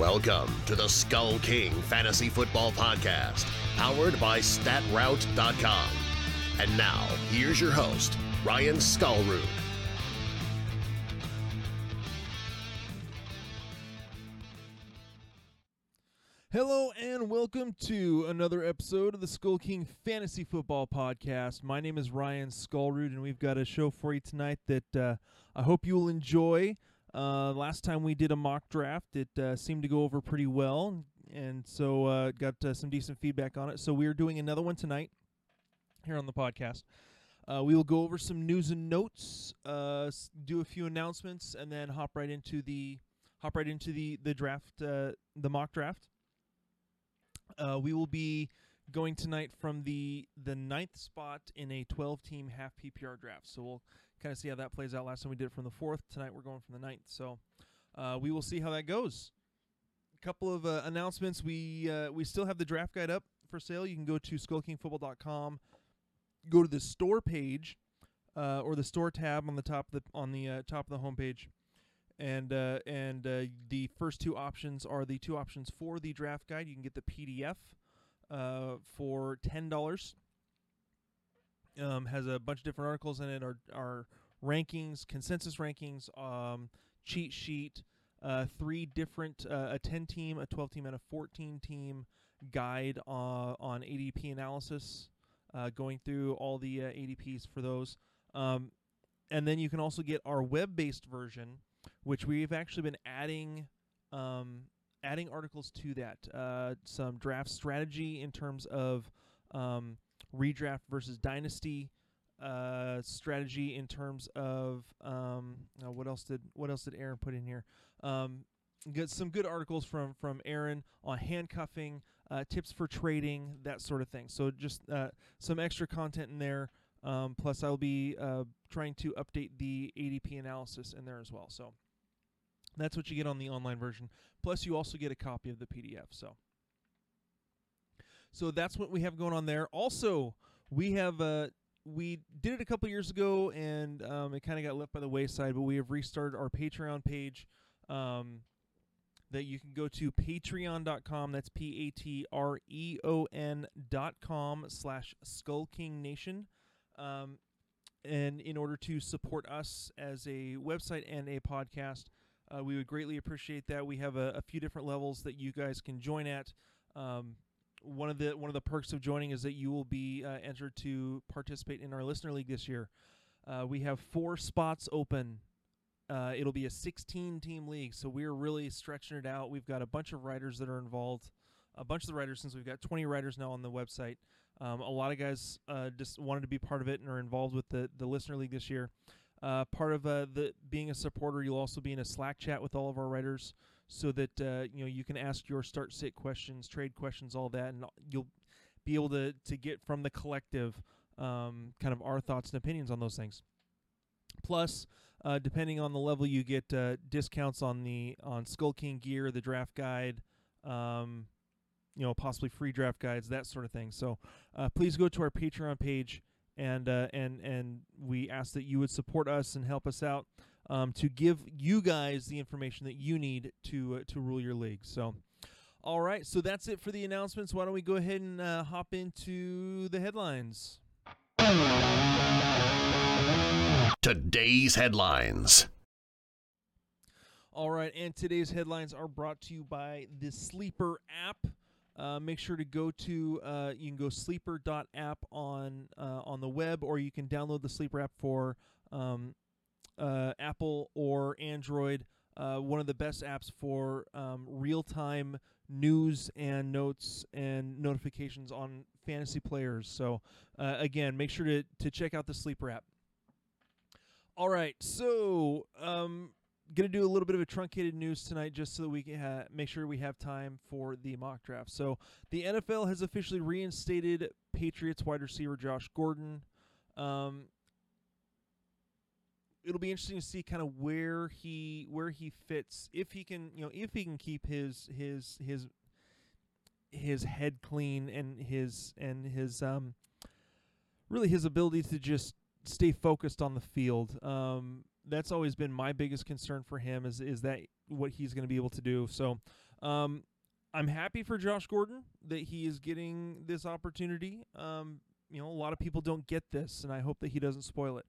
Welcome to the Skull King Fantasy Football Podcast, powered by StatRoute.com. And now, here's your host, Ryan Skullroot. Hello and welcome to another episode of the Skull King Fantasy Football Podcast. My name is Ryan Skullroot, and we've got a show for you tonight that uh, I hope you will enjoy. Uh, last time we did a mock draft, it uh, seemed to go over pretty well, and so uh, got uh, some decent feedback on it. So we are doing another one tonight here on the podcast. Uh, we will go over some news and notes, uh, do a few announcements, and then hop right into the hop right into the the draft, uh, the mock draft. Uh, we will be going tonight from the the ninth spot in a 12 team half PPR draft. So we'll kind of see how that plays out. Last time we did it from the fourth. Tonight we're going from the ninth. So uh, we will see how that goes. A couple of uh, announcements. We uh, we still have the draft guide up for sale. You can go to skullkingfootball.com, go to the store page, uh, or the store tab on the top of the on the uh, top of the homepage and uh, and the first two options are the two options for the draft guide. You can get the PDF uh, for ten dollars. Um, has a bunch of different articles in it. Our our rankings, consensus rankings, um, cheat sheet, uh, three different uh, a ten team, a twelve team, and a fourteen team guide uh, on ADP analysis. Uh, going through all the uh, ADPs for those. Um, and then you can also get our web-based version, which we've actually been adding um, adding articles to that. Uh, some draft strategy in terms of um, redraft versus dynasty uh, strategy in terms of um, uh, what else did what else did Aaron put in here? Um, get some good articles from from Aaron on handcuffing, uh, tips for trading, that sort of thing. So just uh, some extra content in there. Um, plus, I'll be uh, trying to update the ADP analysis in there as well. So that's what you get on the online version. Plus, you also get a copy of the PDF. So, so that's what we have going on there. Also, we have uh, we did it a couple years ago, and um, it kind of got left by the wayside. But we have restarted our Patreon page. Um, that you can go to patreon.com that's p-a-t-r-e-o-n dot com slash skull king nation um, and in order to support us as a website and a podcast, uh, we would greatly appreciate that. We have a, a few different levels that you guys can join at. Um, one of the one of the perks of joining is that you will be uh, entered to participate in our listener league this year. Uh, we have four spots open. Uh, it'll be a 16 team league, so we're really stretching it out. We've got a bunch of writers that are involved, a bunch of the writers since we've got 20 writers now on the website. Um, a lot of guys uh, just wanted to be part of it and are involved with the, the listener league this year. Uh, part of uh, the being a supporter, you'll also be in a Slack chat with all of our writers, so that uh, you know you can ask your start sit questions, trade questions, all that, and you'll be able to to get from the collective um, kind of our thoughts and opinions on those things. Plus, uh, depending on the level, you get uh, discounts on the on Skull King gear, the draft guide. Um, you know, possibly free draft guides, that sort of thing. So, uh, please go to our Patreon page, and uh, and and we ask that you would support us and help us out um, to give you guys the information that you need to uh, to rule your league. So, all right, so that's it for the announcements. Why don't we go ahead and uh, hop into the headlines? Today's headlines. All right, and today's headlines are brought to you by the Sleeper app. Uh, make sure to go to uh, you can go sleeper.app on uh, on the web, or you can download the Sleeper app for um, uh, Apple or Android. Uh, one of the best apps for um, real time news and notes and notifications on fantasy players. So uh, again, make sure to to check out the Sleeper app. All right, so um, gonna do a little bit of a truncated news tonight, just so that we can ha- make sure we have time for the mock draft. So the NFL has officially reinstated Patriots wide receiver Josh Gordon. Um, it'll be interesting to see kind of where he where he fits if he can you know if he can keep his his his his head clean and his and his um really his ability to just stay focused on the field. Um, that's always been my biggest concern for him is is that what he's going to be able to do. So Um, I'm happy for Josh Gordon that he is getting this opportunity. Um, you know, a lot of people don't get this, and I hope that he doesn't spoil it.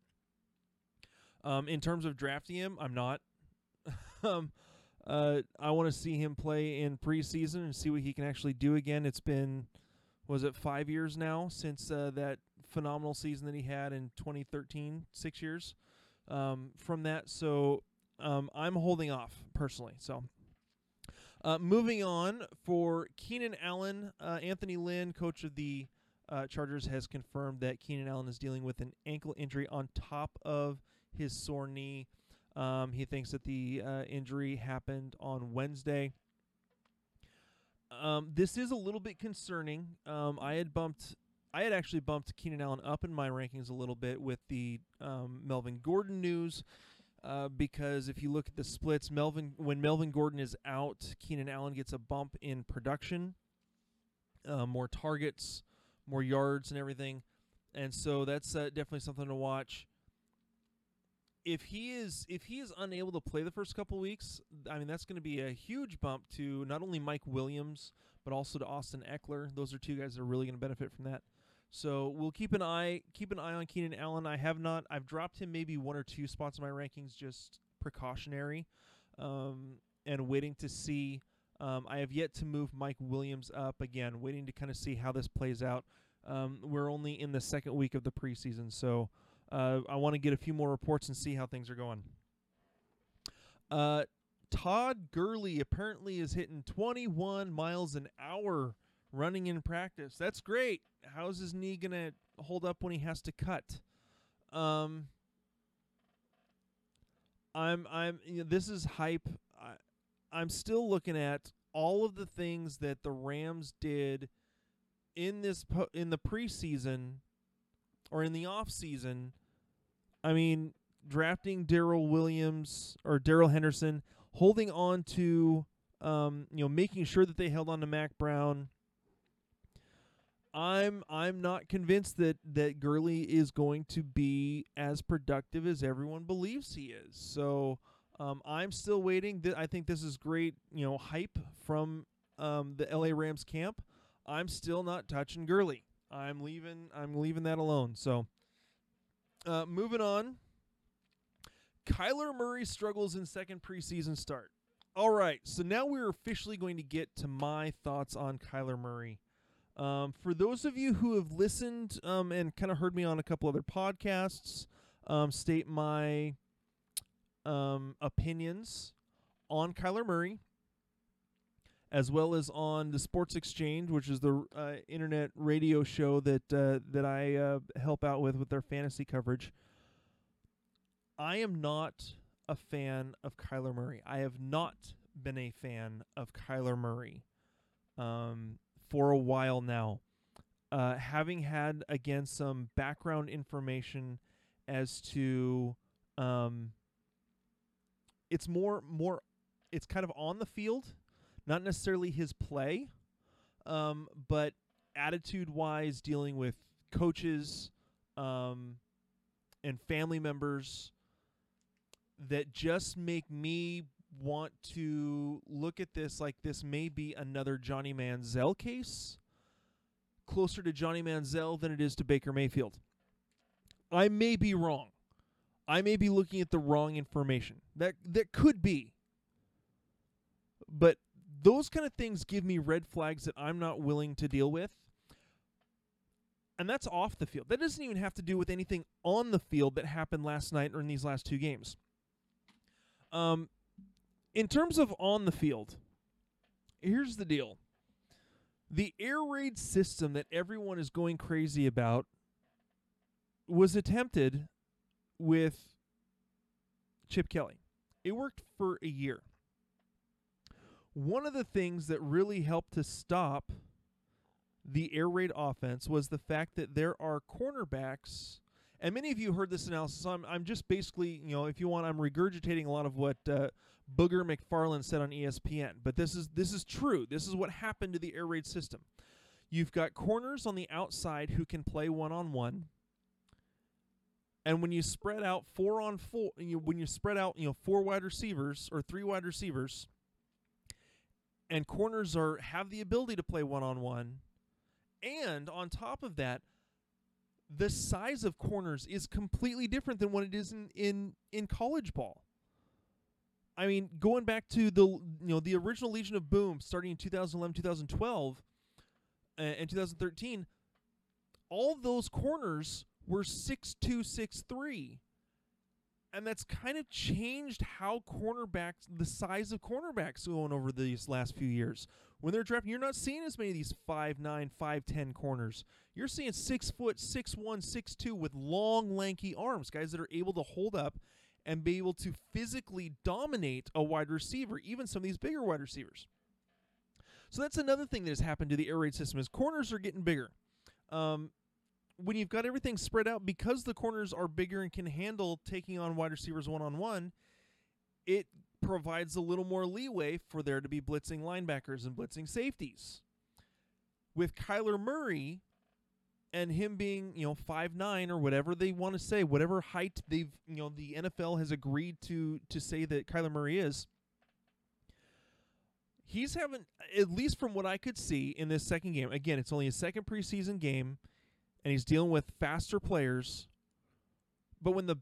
Um, in terms of drafting him, I'm not. um, uh, I want to see him play in preseason and see what he can actually do again. It's been, was it five years now since uh, that phenomenal season that he had in 2013? Six years um, from that. So um, I'm holding off personally. So. Uh, moving on for Keenan Allen, uh, Anthony Lynn, coach of the uh, Chargers, has confirmed that Keenan Allen is dealing with an ankle injury on top of his sore knee. Um, he thinks that the uh, injury happened on Wednesday. Um, this is a little bit concerning. Um, I had bumped, I had actually bumped Keenan Allen up in my rankings a little bit with the um, Melvin Gordon news. Uh, because if you look at the splits, Melvin when Melvin Gordon is out, Keenan Allen gets a bump in production, uh, more targets, more yards, and everything, and so that's uh, definitely something to watch if he is if he is unable to play the first couple weeks, I mean that's going to be a huge bump to not only Mike Williams but also to Austin Ekeler. Those are two guys that are really going to benefit from that. So we'll keep an eye keep an eye on Keenan Allen. I have not I've dropped him maybe one or two spots in my rankings just precautionary, um, and waiting to see. Um, I have yet to move Mike Williams up again, waiting to kind of see how this plays out. Um, we're only in the second week of the preseason, so uh, I want to get a few more reports and see how things are going. Uh, Todd Gurley apparently is hitting 21 miles an hour running in practice. That's great. How's his knee going to hold up when he has to cut? Um, I'm I'm you know, this is hype. I, I'm still looking at all of the things that the Rams did in this po- in the preseason or in the off season I mean, drafting Daryl Williams or Darrell Henderson, holding on to, um, you know, making sure that they held on to Mac Brown. I'm I'm not convinced that that Gurley is going to be as productive as everyone believes he is. So um, I'm still waiting. Th- I think this is great, you know, hype from um, the LA Rams camp. I'm still not touching Gurley. I'm leaving. I'm leaving that alone. So uh, moving on. Kyler Murray struggles in second preseason start. All right, so now we're officially going to get to my thoughts on Kyler Murray. Um, for those of you who have listened um, and kind of heard me on a couple other podcasts, um, state my um, opinions on Kyler Murray as well as on the Sports Exchange, which is the uh, internet radio show that uh, that I uh, help out with with their fantasy coverage. I am not a fan of Kyler Murray. I have not been a fan of Kyler Murray um, for a while now. Uh, having had again some background information as to um, it's more more it's kind of on the field not necessarily his play, um, but attitude wise, dealing with coaches um, and family members that just make me want to look at this like this may be another Johnny Manziel case, closer to Johnny Manziel than it is to Baker Mayfield. I may be wrong. I may be looking at the wrong information. That that could be. But those kind of things give me red flags that I'm not willing to deal with. And that's off the field. That doesn't even have to do with anything on the field that happened last night or in these last two games. Um, in terms of on the field, here's the deal. The air raid system that everyone is going crazy about was attempted with Chip Kelly. It worked for a year one of the things that really helped to stop the air raid offense was the fact that there are cornerbacks and many of you heard this analysis. I'm, I'm just basically, you know, if you want, I'm regurgitating a lot of what uh, Booger McFarland said on ESPN. But this is this is true. This is what happened to the air raid system. You've got corners on the outside who can play one on one, and when you spread out four on four, you, when you spread out, you know, four wide receivers or three wide receivers, and corners are have the ability to play one on one. And on top of that, the size of corners is completely different than what it is in in, in college ball. I mean, going back to the you know the original Legion of Boom starting in 2011, 2012, uh, and 2013, all those corners were six two, six three, and that's kind of changed how cornerbacks, the size of cornerbacks, going over these last few years. When they're drafting, you're not seeing as many of these five nine, five ten corners. You're seeing six foot, six one, six two with long, lanky arms, guys that are able to hold up and be able to physically dominate a wide receiver, even some of these bigger wide receivers. So that's another thing that has happened to the air raid system is corners are getting bigger. Um, when you've got everything spread out, because the corners are bigger and can handle taking on wide receivers one on one, it provides a little more leeway for there to be blitzing linebackers and blitzing safeties. With Kyler Murray, and him being you know five nine or whatever they want to say, whatever height they've you know the NFL has agreed to to say that Kyler Murray is. He's having at least from what I could see in this second game. Again, it's only a second preseason game, and he's dealing with faster players. But when the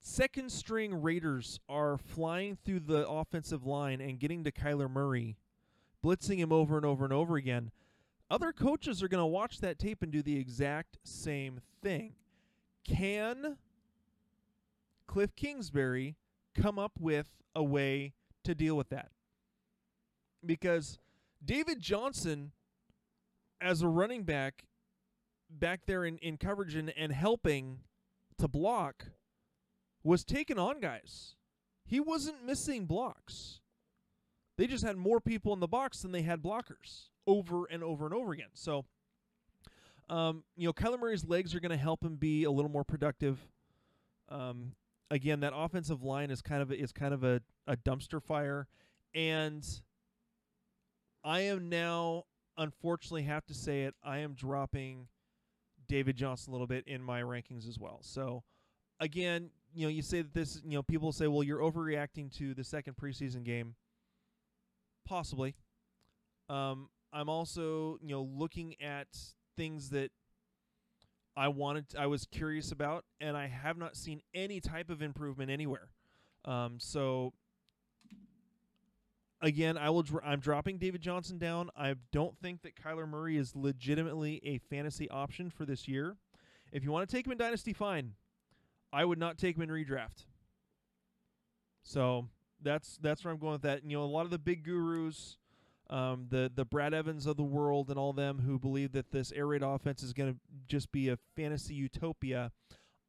second string Raiders are flying through the offensive line and getting to Kyler Murray, blitzing him over and over and over again, other coaches are going to watch that tape and do the exact same thing. Can Cliff Kingsbury come up with a way to deal with that? Because David Johnson, as a running back, back there in, in coverage and, and helping to block, was taking on guys. He wasn't missing blocks. They just had more people in the box than they had blockers over and over and over again. So, um, you know, Kyler Murray's legs are going to help him be a little more productive. Um, again, that offensive line is kind of a, is kind of a, a dumpster fire, and I am now, unfortunately, have to say it. I am dropping David Johnson a little bit in my rankings as well. So, again, you know, you say that this, you know, people say, well, you're overreacting to the second preseason game. Possibly. Um, I'm also, you know, looking at things that I wanted, I was curious about, and I have not seen any type of improvement anywhere. Um, so again, I will. Dr- I'm dropping David Johnson down. I don't think that Kyler Murray is legitimately a fantasy option for this year. If you want to take him in dynasty, fine. I would not take him in redraft. So that's that's where I'm going with that. And, you know, a lot of the big gurus um, the the Brad Evans of the world and all them who believe that this air raid offense is going to just be a fantasy utopia.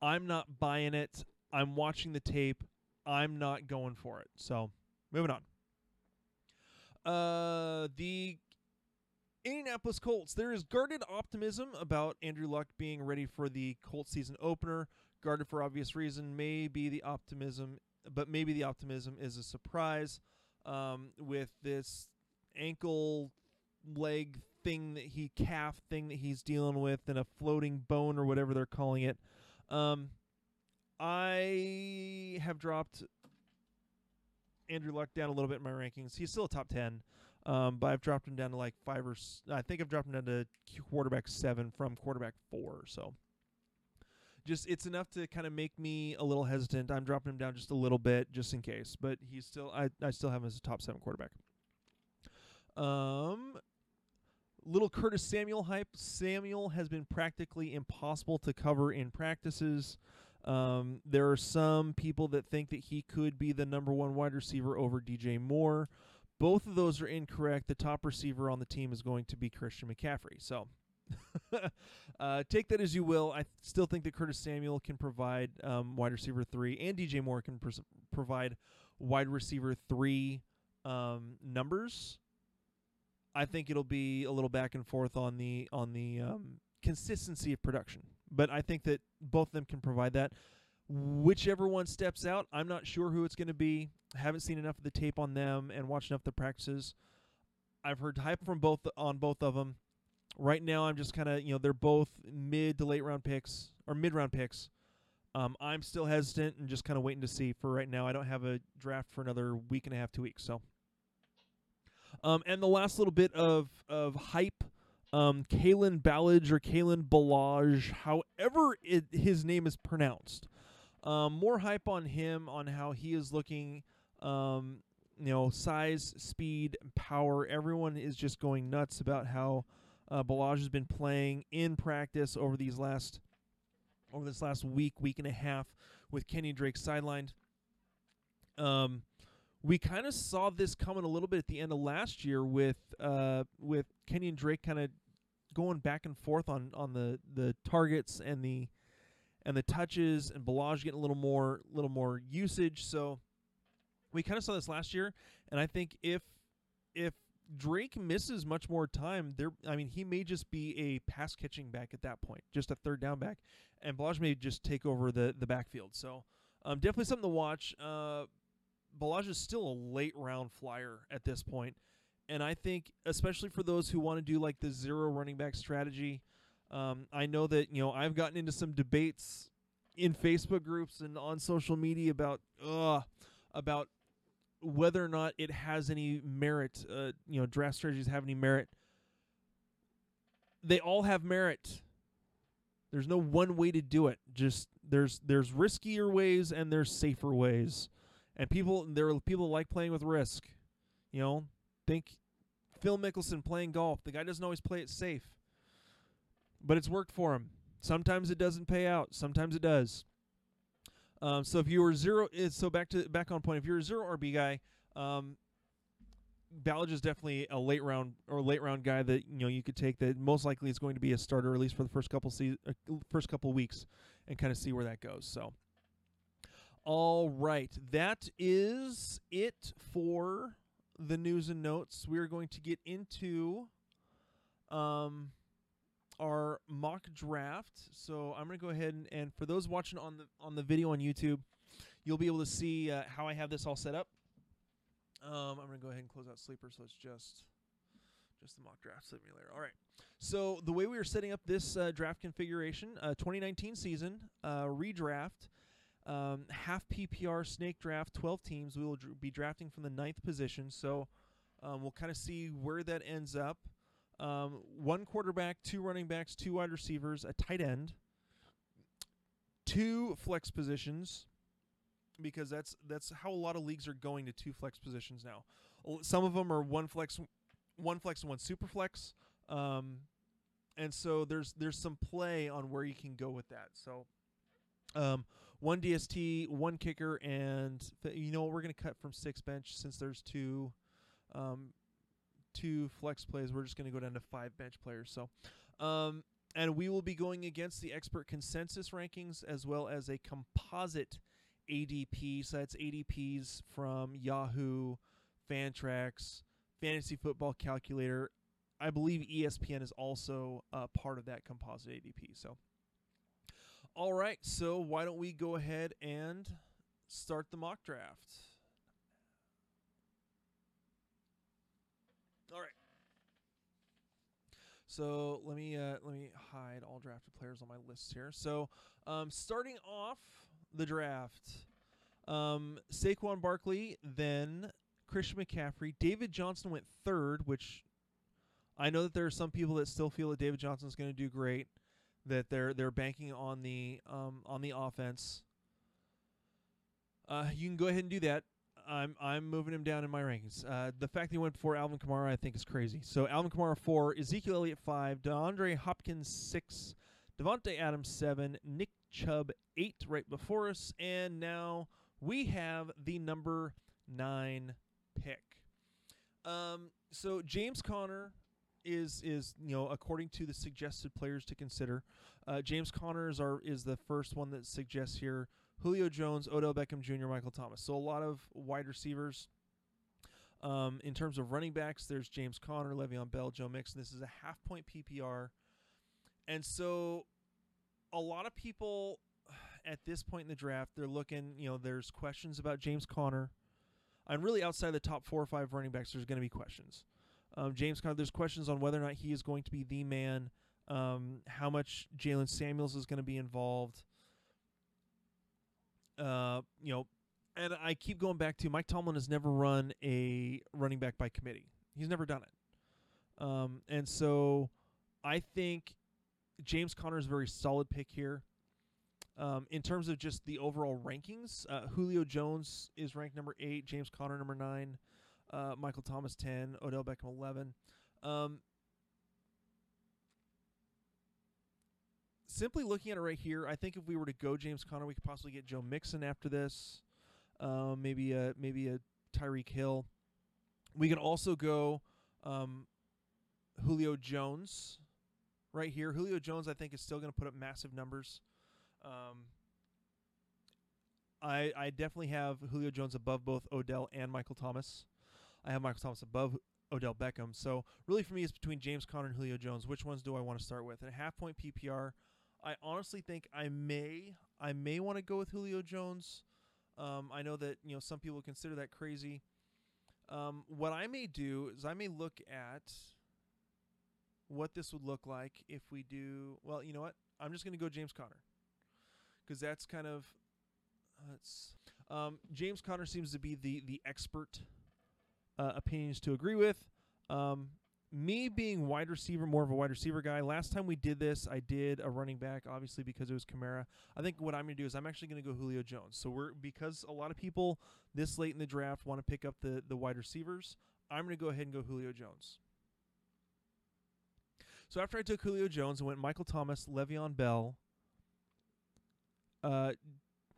I'm not buying it. I'm watching the tape. I'm not going for it. So, moving on. Uh, the Indianapolis Colts. There is guarded optimism about Andrew Luck being ready for the Colts season opener. Guarded for obvious reason. Maybe the optimism, but maybe the optimism is a surprise. Um, with this ankle leg thing that he calf thing that he's dealing with and a floating bone or whatever they're calling it. Um, I have dropped Andrew Luck down a little bit in my rankings. He's still a top 10. Um, but I've dropped him down to like five or s- I think I've dropped him down to quarterback seven from quarterback four. So just it's enough to kind of make me a little hesitant. I'm dropping him down just a little bit just in case, but he's still I I still have him as a top seven quarterback. Um, little Curtis Samuel hype. Samuel has been practically impossible to cover in practices. Um, there are some people that think that he could be the number one wide receiver over DJ Moore. Both of those are incorrect. The top receiver on the team is going to be Christian McCaffrey. So uh, take that as you will. I still think that Curtis Samuel can provide um, wide receiver three, and DJ Moore can pres- provide wide receiver three um, numbers. I think it'll be a little back and forth on the on the um, consistency of production, but I think that both of them can provide that. Whichever one steps out, I'm not sure who it's going to be. Haven't seen enough of the tape on them and watched enough of the practices. I've heard hype from both on both of them. Right now, I'm just kind of you know they're both mid to late round picks or mid round picks. Um, I'm still hesitant and just kind of waiting to see. For right now, I don't have a draft for another week and a half, two weeks. So Um, and the last little bit of of hype, um, Kalen Ballage or Kalen Balaj, however it, his name is pronounced. Um, more hype on him on how he is looking. Um, you know, size, speed, power. Everyone is just going nuts about how uh, Balaj has been playing in practice over these last over this last week, week and a half with Kenyan Drake sidelined. Um, we kind of saw this coming a little bit at the end of last year with uh, with Kenyan Drake kind of going back and forth on on the the targets and the and the touches and Balaj getting a little more little more usage. So we kind of saw this last year, and I think if if Drake misses much more time, there I mean he may just be a pass catching back at that point, just a third down back, and Balaj may just take over the the backfield. So um, definitely something to watch. Uh, Balaj is still a late round flyer at this point, and I think especially for those who want to do like the zero running back strategy. Um, I know that you know I've gotten into some debates in Facebook groups and on social media about uh about whether or not it has any merit. Uh, you know, draft strategies have any merit. They all have merit. There's no one way to do it. Just there's there's riskier ways and there's safer ways, and people there are people like playing with risk. You know, think Phil Mickelson playing golf. The guy doesn't always play it safe but it's worked for him. Sometimes it doesn't pay out. Sometimes it does. Um, so if you were zero, so back to back on point. If you're a zero RB guy, um, Ballage is definitely a late round or late round guy that you know you could take. That most likely is going to be a starter at least for the first couple se- uh, first couple weeks, and kind of see where that goes. So, all right, that is it for the news and notes. We are going to get into um our mock draft. So I'm going to go ahead and, and, for those watching on the on the video on YouTube, you'll be able to see uh, how I have this all set up. Um, I'm going to go ahead and close out Sleeper, so it's just just the mock draft simulator. All right. So the way we are setting up this uh, draft configuration, uh, 2019 season uh, redraft. Um, half PPR snake draft, 12 teams. We will dr- be drafting from the ninth position. So um, we'll kind of see where that ends up. Um, one quarterback, two running backs, two wide receivers, a tight end, two flex positions, because that's that's how a lot of leagues are going to two flex positions now. Some of them are one flex, one flex and one super flex, um, and so there's there's some play on where you can go with that. So, um, one DST, one kicker, and th- you know what? we're going to cut from six bench since there's two um, two flex plays. We're just going to go down to five bench players. So, um, and we will be going against the expert consensus rankings as well as a composite ADP. So that's ADPs from Yahoo, Fantrax, Fantasy Football Calculator. I believe ESPN is also uh, part of that composite ADP. So, all right. So why don't we go ahead and start the mock draft? All right. So let me uh, let me hide all drafted players on my list here. So um, starting off the draft, um, Saquon Barkley, then Christian McCaffrey. David Johnson went third, which I know that there are some people that still feel that David Johnson is going to do great. That they're they're banking on the um, on the offense. Uh, you can go ahead and do that. I'm I'm moving him down in my rankings. Uh, the fact that he went before Alvin Kamara, I think, is crazy. So Alvin Kamara four, Ezekiel Elliott five, DeAndre Hopkins six, Davante Adams seven, Nick Chubb eight, right before us, and now we have the number nine pick. Um, so James Conner is is you know according to the suggested players to consider, uh, James Conner is our is the first one that suggests here. Julio Jones, Odell Beckham Jr., Michael Thomas. So a lot of wide receivers. Um, in terms of running backs, there's James Conner, Le'Veon Bell, Joe Mixon. This is a half point PPR. And so a lot of people at this point in the draft, they're looking, you know, there's questions about James Conner. And really outside the top four or five running backs, there's going to be questions. Um, James Conner, there's questions on whether or not he is going to be the man, um, how much Jaylen Samuels is going to be involved. Uh, you know, and I keep going back to Mike Tomlin has never run a running back by committee. He's never done it. Um, and so I think James Conner is a very solid pick here. Um, in terms of just the overall rankings, uh, Julio Jones is ranked number eight, James Conner number nine, uh, Michael Thomas ten, Odell Beckham eleven. Um, simply looking at it right here, I think if we were to go James Conner, we could possibly get Joe Mixon after this. Um, maybe a maybe a Tyreek Hill. We can also go um, Julio Jones right here. Julio Jones, I think, is still going to put up massive numbers. Um, I I definitely have Julio Jones above both Odell and Michael Thomas. I have Michael Thomas above Odell Beckham. So really, for me, it's between James Conner and Julio Jones. Which ones do I want to start with? And a half point PPR, I honestly think I may I may want to go with Julio Jones. Um, I know that you know some people consider that crazy. Um, what I may do is I may look at what this would look like if we do. Well, you know what? I'm just going to go James Conner because that's kind of that's um, James Conner seems to be the the expert uh, opinions to agree with. Um, me being wide receiver, more of a wide receiver guy. Last time we did this, I did a running back, obviously because it was Kamara. I think what I'm going to do is I'm actually going to go Julio Jones. So we're because a lot of people this late in the draft want to pick up the the wide receivers. I'm going to go ahead and go Julio Jones. So after I took Julio Jones, I went Michael Thomas, Le'Veon Bell, uh,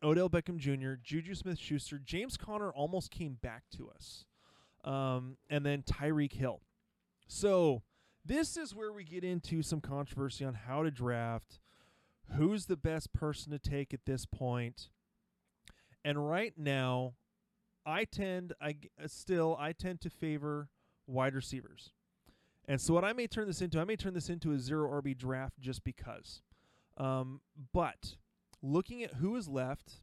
Odell Beckham Jr., Juju Smith-Schuster, James Conner almost came back to us, um, and then Tyreek Hill. So this is where we get into some controversy on how to draft, who's the best person to take at this point. And right now, I tend I uh, still I tend to favor wide receivers. And so what I may turn this into, I may turn this into a zero RB draft just because. Um, but looking at who is left,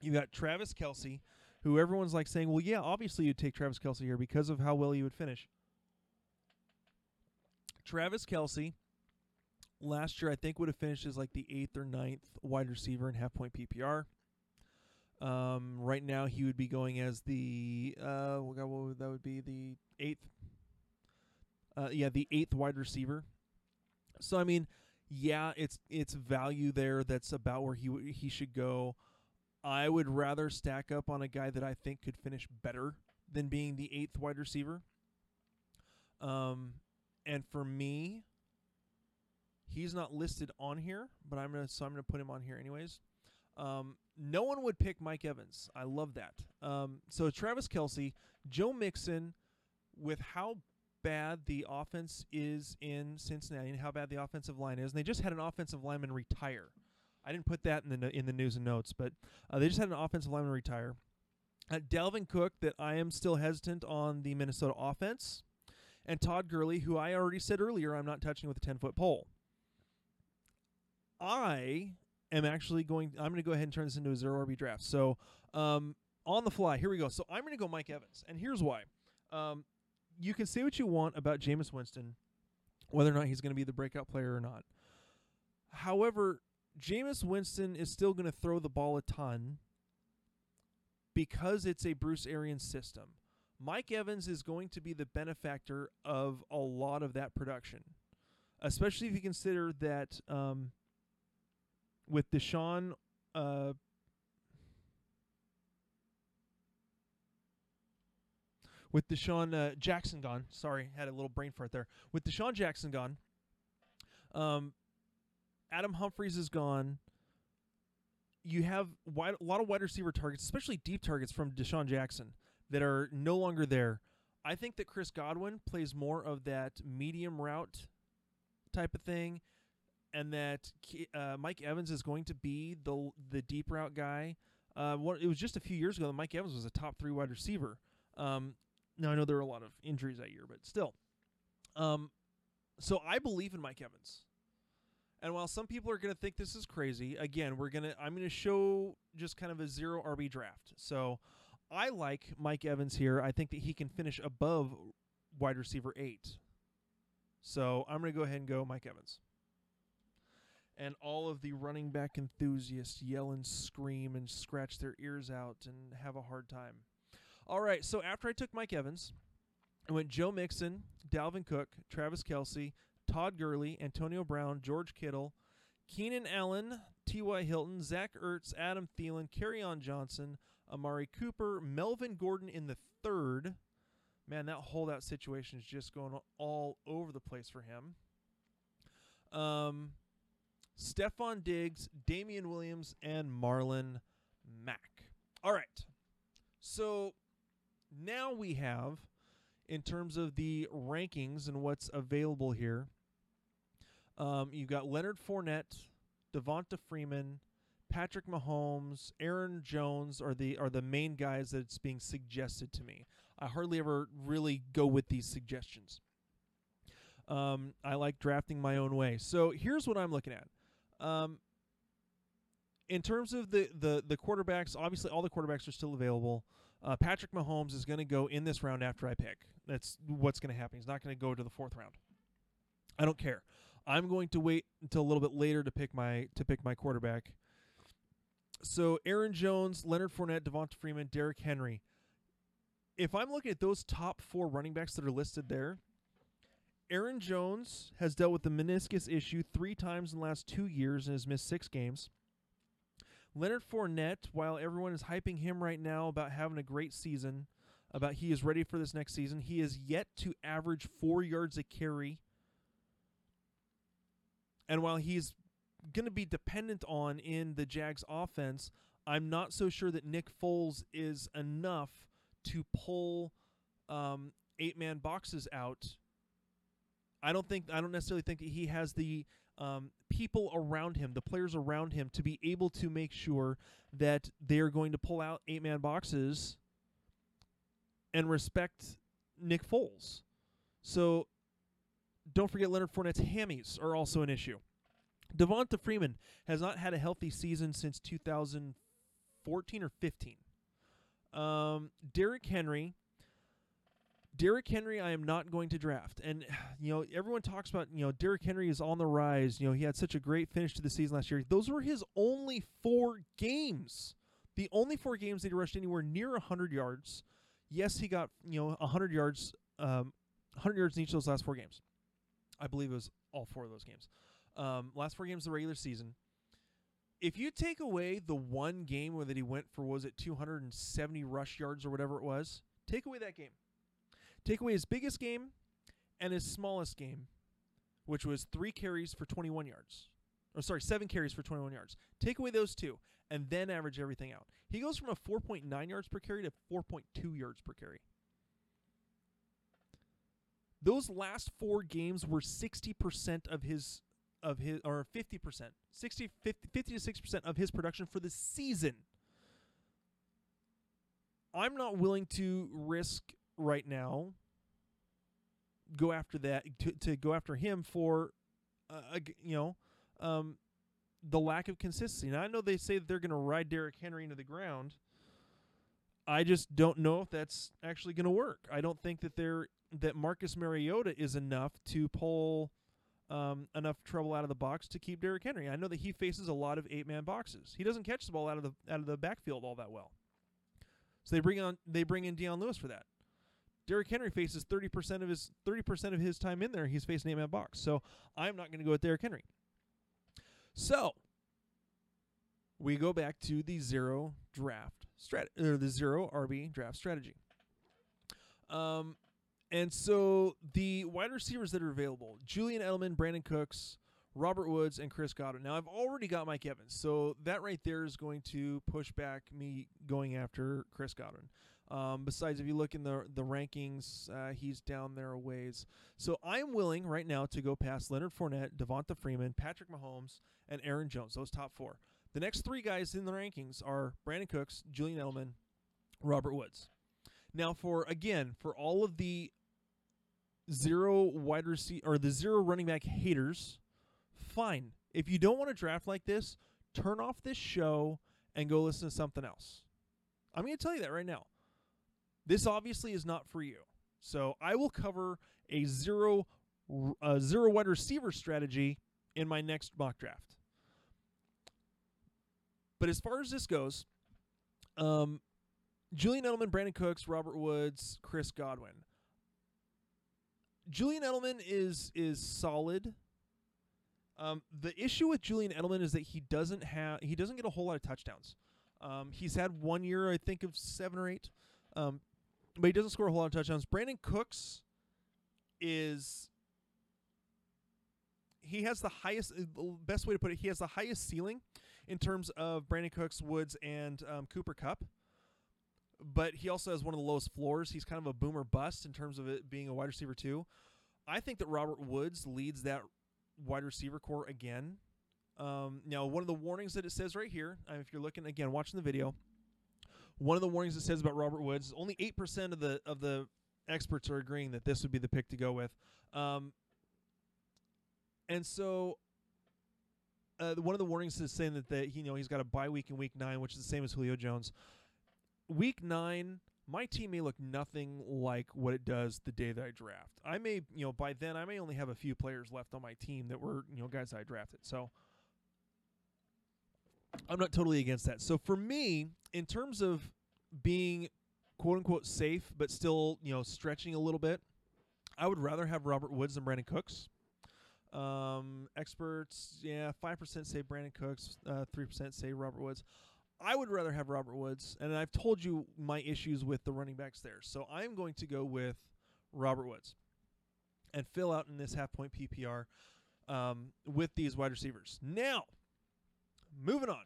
you got Travis Kelce, who everyone's like saying, well, yeah, obviously you'd take Travis Kelce here because of how well he would finish. Travis Kelce last year I think would have finished as like the eighth or ninth wide receiver in half point PPR. Um, right now he would be going as the uh, what would that would be the eighth. Uh, yeah, the eighth wide receiver. So I mean, yeah, it's it's value there. That's about where he w- he should go. I would rather stack up on a guy that I think could finish better than being the eighth wide receiver. Um, and for me, he's not listed on here, but I'm gonna so I'm gonna put him on here anyways. Um, no one would pick Mike Evans. I love that. Um, so Travis Kelce, Joe Mixon, with how bad the offense is in Cincinnati and how bad the offensive line is, and they just had an offensive lineman retire. I didn't put that in the in the news and notes, but uh, they just had an offensive lineman retire. Uh, Dalvin Cook, that I am still hesitant on the Minnesota offense and Todd Gurley, who I already said earlier I'm not touching with a 10 foot pole. I am actually going, I'm going to go ahead and turn this into a zero RB draft. So, um, on the fly, here we go. So, I'm going to go Mike Evans, and here's why. Um, you can say what you want about Jameis Winston, whether or not he's going to be the breakout player or not. However, Jameis Winston is still going to throw the ball a ton because it's a Bruce Arians system. Mike Evans is going to be the benefactor of a lot of that production, especially if you consider that um, with DeSean. Uh, with DeSean uh, Jackson gone, sorry, had a little brain fart there. With DeSean Jackson gone, um, Adam Humphries is gone. You have wide, a lot of wide receiver targets, especially deep targets from DeSean Jackson that are no longer there. I think that Chris Godwin plays more of that medium route type of thing, and that uh, Mike Evans is going to be the the deep route guy. Uh, what, it was just a few years ago that Mike Evans was a top three wide receiver. Um, now I know there were a lot of injuries that year, but still. Um, so I believe in Mike Evans. And while some people are going to think this is crazy, again, we're going to I'm going to show just kind of a zero RB draft. So I like Mike Evans here. I think that he can finish above wide receiver eight. So I'm going to go ahead and go Mike Evans. And all of the running back enthusiasts yell and scream and scratch their ears out and have a hard time. All right, so after I took Mike Evans, I went Joe Mixon, Dalvin Cook, Travis Kelce, Todd Gurley, Antonio Brown, George Kittle, Keenan Allen, T.Y. Hilton, Zach Ertz, Adam Thielen, on Johnson, Amari Cooper, Melvin Gordon in the third. Man, that holdout situation is just going all over the place for him. Um, Stefon Diggs, Damien Williams, and Marlon Mack. All right. So now we have, in terms of the rankings and what's available here, um, you've got Leonard Fournette, Devonta Freeman, Patrick Mahomes, Aaron Jones are the are the main guys that's being suggested to me. I hardly ever really go with these suggestions. Um, I like drafting my own way. So here's what I'm looking at. Um, in terms of the, the the quarterbacks, obviously all the quarterbacks are still available. Uh, Patrick Mahomes is going to go in this round after I pick. That's what's going to happen. He's not going to go to the fourth round. I don't care. I'm going to wait until a little bit later to pick my to pick my quarterback. So Aaron Jones, Leonard Fournette, Devonta Freeman, Derrick Henry. If I'm looking at those top four running backs that are listed there, Aaron Jones has dealt with the meniscus issue three times in the last two years and has missed six games. Leonard Fournette, while everyone is hyping him right now about having a great season, about he is ready for this next season, he is yet to average four yards a carry. And while he's going to be dependent on in the Jags offense, I'm not so sure that Nick Foles is enough to pull um, eight man boxes out I don't think I don't necessarily think he has the um, people around him, the players around him, to be able to make sure that they're going to pull out eight man boxes and respect Nick Foles. So don't forget Leonard Fournette's hammies are also an issue. Devonta Freeman has not had a healthy season since 2014 or 15. Um, Derrick Henry Derrick Henry, I am not going to draft. And, you know, everyone talks about, you know, Derrick Henry is on the rise. You know, he had such a great finish to the season last year. Those were his only four games. The only four games that he rushed anywhere near 100 yards. Yes, he got, you know, 100 yards, um, 100 yards in each of those last four games. I believe it was all four of those games. Um, last four games of the regular season. If you take away the one game where that he went for, was it 270 rush yards or whatever it was, take away that game Take away his biggest game and his smallest game, which was three carries for 21 yards. Or sorry, seven carries for 21 yards. Take away those two and then average everything out. He goes from a 4.9 yards per carry to 4.2 yards per carry. Those last four games were 60% of his of his or 50%, 60 50, 50 to 60% of his production for the season. I'm not willing to risk right now go after that to, to go after him for uh, you know um, the lack of consistency. Now I know they say that they're going to ride Derrick Henry into the ground. I just don't know if that's actually going to work. I don't think that they're that Marcus Mariota is enough to pull um, enough trouble out of the box to keep Derrick Henry. I know that he faces a lot of eight man boxes. He doesn't catch the ball out of the out of the backfield all that well. So they bring on they bring in Dion Lewis for that. Derrick Henry faces 30% of his 30% of his time in there, he's facing eight man box. So I'm not going to go with Derrick Henry. So we go back to the zero draft strat or the zero RB draft strategy. Um, and so the wide receivers that are available: Julian Edelman, Brandin Cooks, Robert Woods, and Chris Godwin. Now I've already got Mike Evans, so that right there is going to push back me going after Chris Godwin. Um, besides, if you look in the the rankings, uh, he's down there a ways. So I'm willing right now to go past Leonard Fournette, Devonta Freeman, Patrick Mahomes, and Aaron Jones. Those top four. The next three guys in the rankings are Brandin Cooks, Julian Edelman, Robert Woods. Now, for again, for all of the zero wide receiver or the zero running back haters, fine. If you don't want to draft like this, turn off this show and go listen to something else. I'm going to tell you that right now. This obviously is not for you. So I will cover a zero a zero wide receiver strategy in my next mock draft. But as far as this goes, um, Julian Edelman, Brandin Cooks, Robert Woods, Chris Godwin. Julian Edelman is is solid. Um, the issue with Julian Edelman is that he doesn't have he doesn't get a whole lot of touchdowns. Um, he's had one year, I think, of seven or eight, um, but he doesn't score a whole lot of touchdowns. Brandin Cooks is he has the highest uh, best way to put it he has the highest ceiling in terms of Brandin Cooks, Woods, and um, Cooper Kupp. But he also has one of the lowest floors. He's kind of a boomer bust in terms of it being a wide receiver too. I think that Robert Woods leads that wide receiver core again. Um, now, one of the warnings that it says right here, if you're looking again, watching the video, one of the warnings it says about Robert Woods, is only eight percent of the of the experts are agreeing that this would be the pick to go with. Um, and so, uh, one of the warnings is saying that that you know he's got a bye week in week nine, which is the same as Julio Jones. Week nine, my team may look nothing like what it does the day that I draft. I may, you know, by then I may only have a few players left on my team that were, you know, guys I drafted. So I'm not totally against that. So for me, in terms of being quote unquote safe, but still, you know, stretching a little bit, I would rather have Robert Woods than Brandin Cooks. Um, experts, yeah, five percent say Brandin Cooks, uh, three percent say Robert Woods. I would rather have Robert Woods, and I've told you my issues with the running backs there. So I'm going to go with Robert Woods and fill out in this half point PPR um, with these wide receivers. Now, moving on.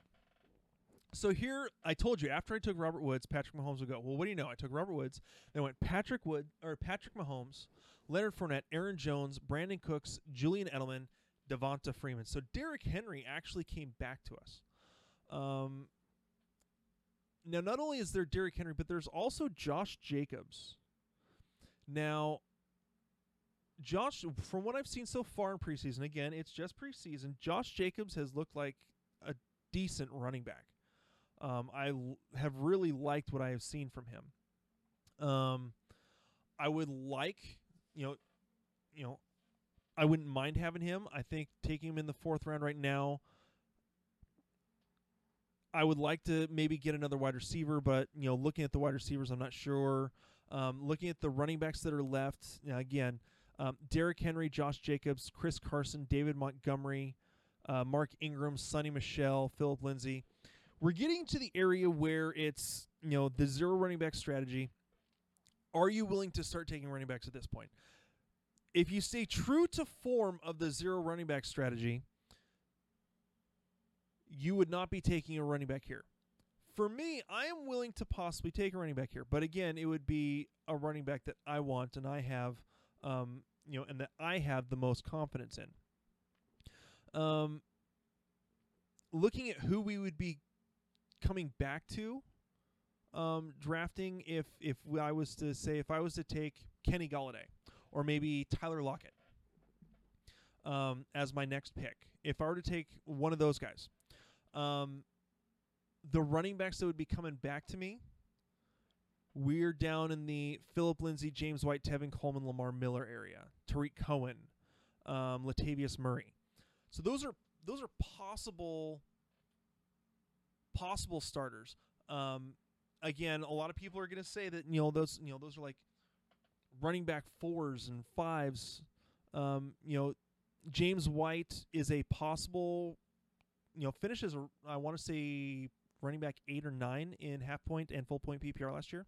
So here, I told you after I took Robert Woods, Patrick Mahomes would go. Well, what do you know? I took Robert Woods, then went Patrick Wood or Patrick Mahomes, Leonard Fournette, Aaron Jones, Brandin Cooks, Julian Edelman, Devonta Freeman. So Derrick Henry actually came back to us. Um, now, not only is there Derrick Henry, but there's also Josh Jacobs. Now, Josh, from what I've seen so far in preseason, again, it's just preseason. Josh Jacobs has looked like a decent running back. Um, I l- have really liked what I have seen from him. Um, I would like, you know, you know, I wouldn't mind having him. I think taking him in the fourth round right now. I would like to maybe get another wide receiver, but you know, looking at the wide receivers, I'm not sure. Um, looking at the running backs that are left, again, um, Derrick Henry, Josh Jacobs, Chris Carson, David Montgomery, uh, Mark Ingram, Sony Michel, Philip Lindsay. We're getting to the area where it's you know the zero running back strategy. Are you willing to start taking running backs at this point? If you stay true to form of the zero running back strategy, you would not be taking a running back here. For me, I am willing to possibly take a running back here, but again, it would be a running back that I want and I have, um, you know, and that I have the most confidence in. Um, looking at who we would be coming back to, um, drafting if if I was to say if I was to take Kenny Golladay or maybe Tyler Lockett um, as my next pick, if I were to take one of those guys, um, the running backs that would be coming back to me, we're down in the Philip Lindsay, James White, Tevin Coleman, Lamar Miller area. Tarik Cohen, um, Latavius Murray. So those are those are possible possible starters. Um, again, a lot of people are going to say that you know those you know those are like running back fours and fives. Um, you know, James White is a possible you know, finishes, I want to say, running back eight or nine in half point and full point PPR last year.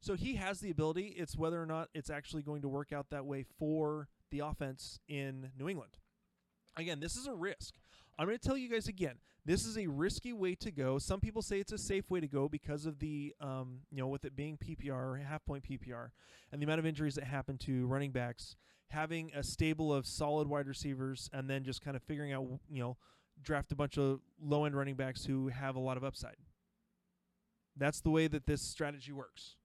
So he has the ability. It's whether or not it's actually going to work out that way for the offense in New England. Again, this is a risk. I'm going to tell you guys again. This is a risky way to go. Some people say it's a safe way to go because of the, um, you know, with it being PPR, half point PPR, and the amount of injuries that happen to running backs. Having a stable of solid wide receivers and then just kind of figuring out, you know, draft a bunch of low end running backs who have a lot of upside. That's the way that this strategy works.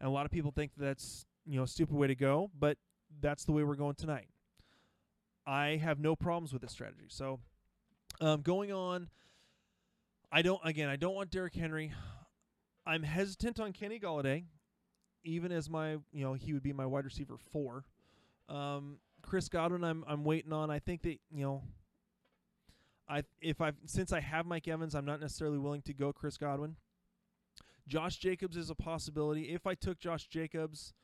And a lot of people think that's, you know, a stupid way to go, but that's the way we're going tonight. I have no problems with this strategy. So, um, going on, I don't, again, I don't want Derrick Henry. I'm hesitant on Kenny Golladay, even as my, you know, he would be my wide receiver four. Um, Chris Godwin, I'm, I'm waiting on. I think that, you know, I if I since I have Mike Evans, I'm not necessarily willing to go Chris Godwin. Josh Jacobs is a possibility. If I took Josh Jacobs,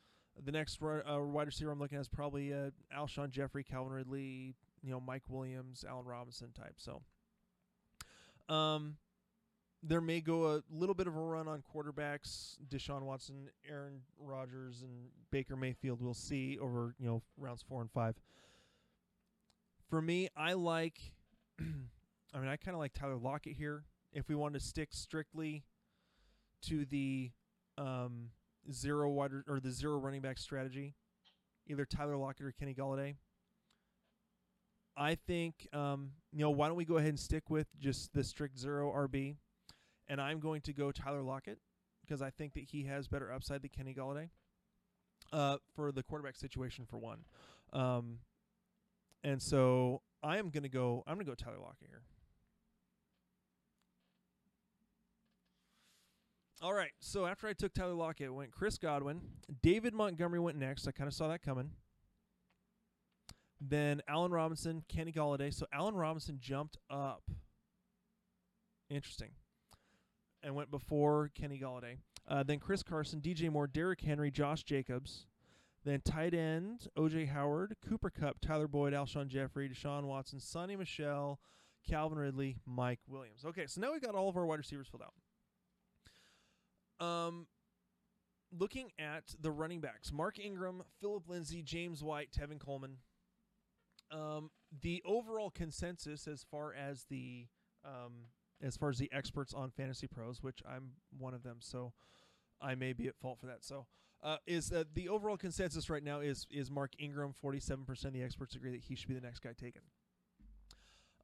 The next uh, wide receiver I'm looking at is probably uh, Alshon Jeffery, Calvin Ridley, you know, Mike Williams, Allen Robinson type. So, um, there may go a little bit of a run on quarterbacks. Deshaun Watson, Aaron Rodgers, and Baker Mayfield. We'll see over you know rounds four and five. For me, I like. I mean, I kind of like Tyler Lockett here. If we wanted to stick strictly to the um, zero wide or the zero running back strategy, either Tyler Lockett or Kenny Golladay. I think um, you know why don't we go ahead and stick with just the strict zero RB, and I'm going to go Tyler Lockett because I think that he has better upside than Kenny Golladay. Uh, for the quarterback situation for one, um, and so I am going to go. I'm going to go Tyler Lockett here. All right. So after I took Tyler Lockett, it went Chris Godwin. David Montgomery went next. I kind of saw that coming. Then Allen Robinson, Kenny Golladay. So Allen Robinson jumped up. Interesting. And went before Kenny Golladay. Uh, then Chris Carson, DJ Moore, Derrick Henry, Josh Jacobs. Then tight end, OJ Howard, Cooper Kupp, Tyler Boyd, Alshon Jeffery, Deshaun Watson, Sony Michel, Calvin Ridley, Mike Williams. Okay, so now we've got all of our wide receivers filled out. Um, looking at the running backs, Mark Ingram, Philip Lindsay, James White, Tevin Coleman. Um, the overall consensus, as far as the um, as far as the experts on Fantasy Pros, which I'm one of them, so I may be at fault for that. So, uh, is uh, the overall consensus right now is is Mark Ingram? Forty seven percent of the experts agree that he should be the next guy taken.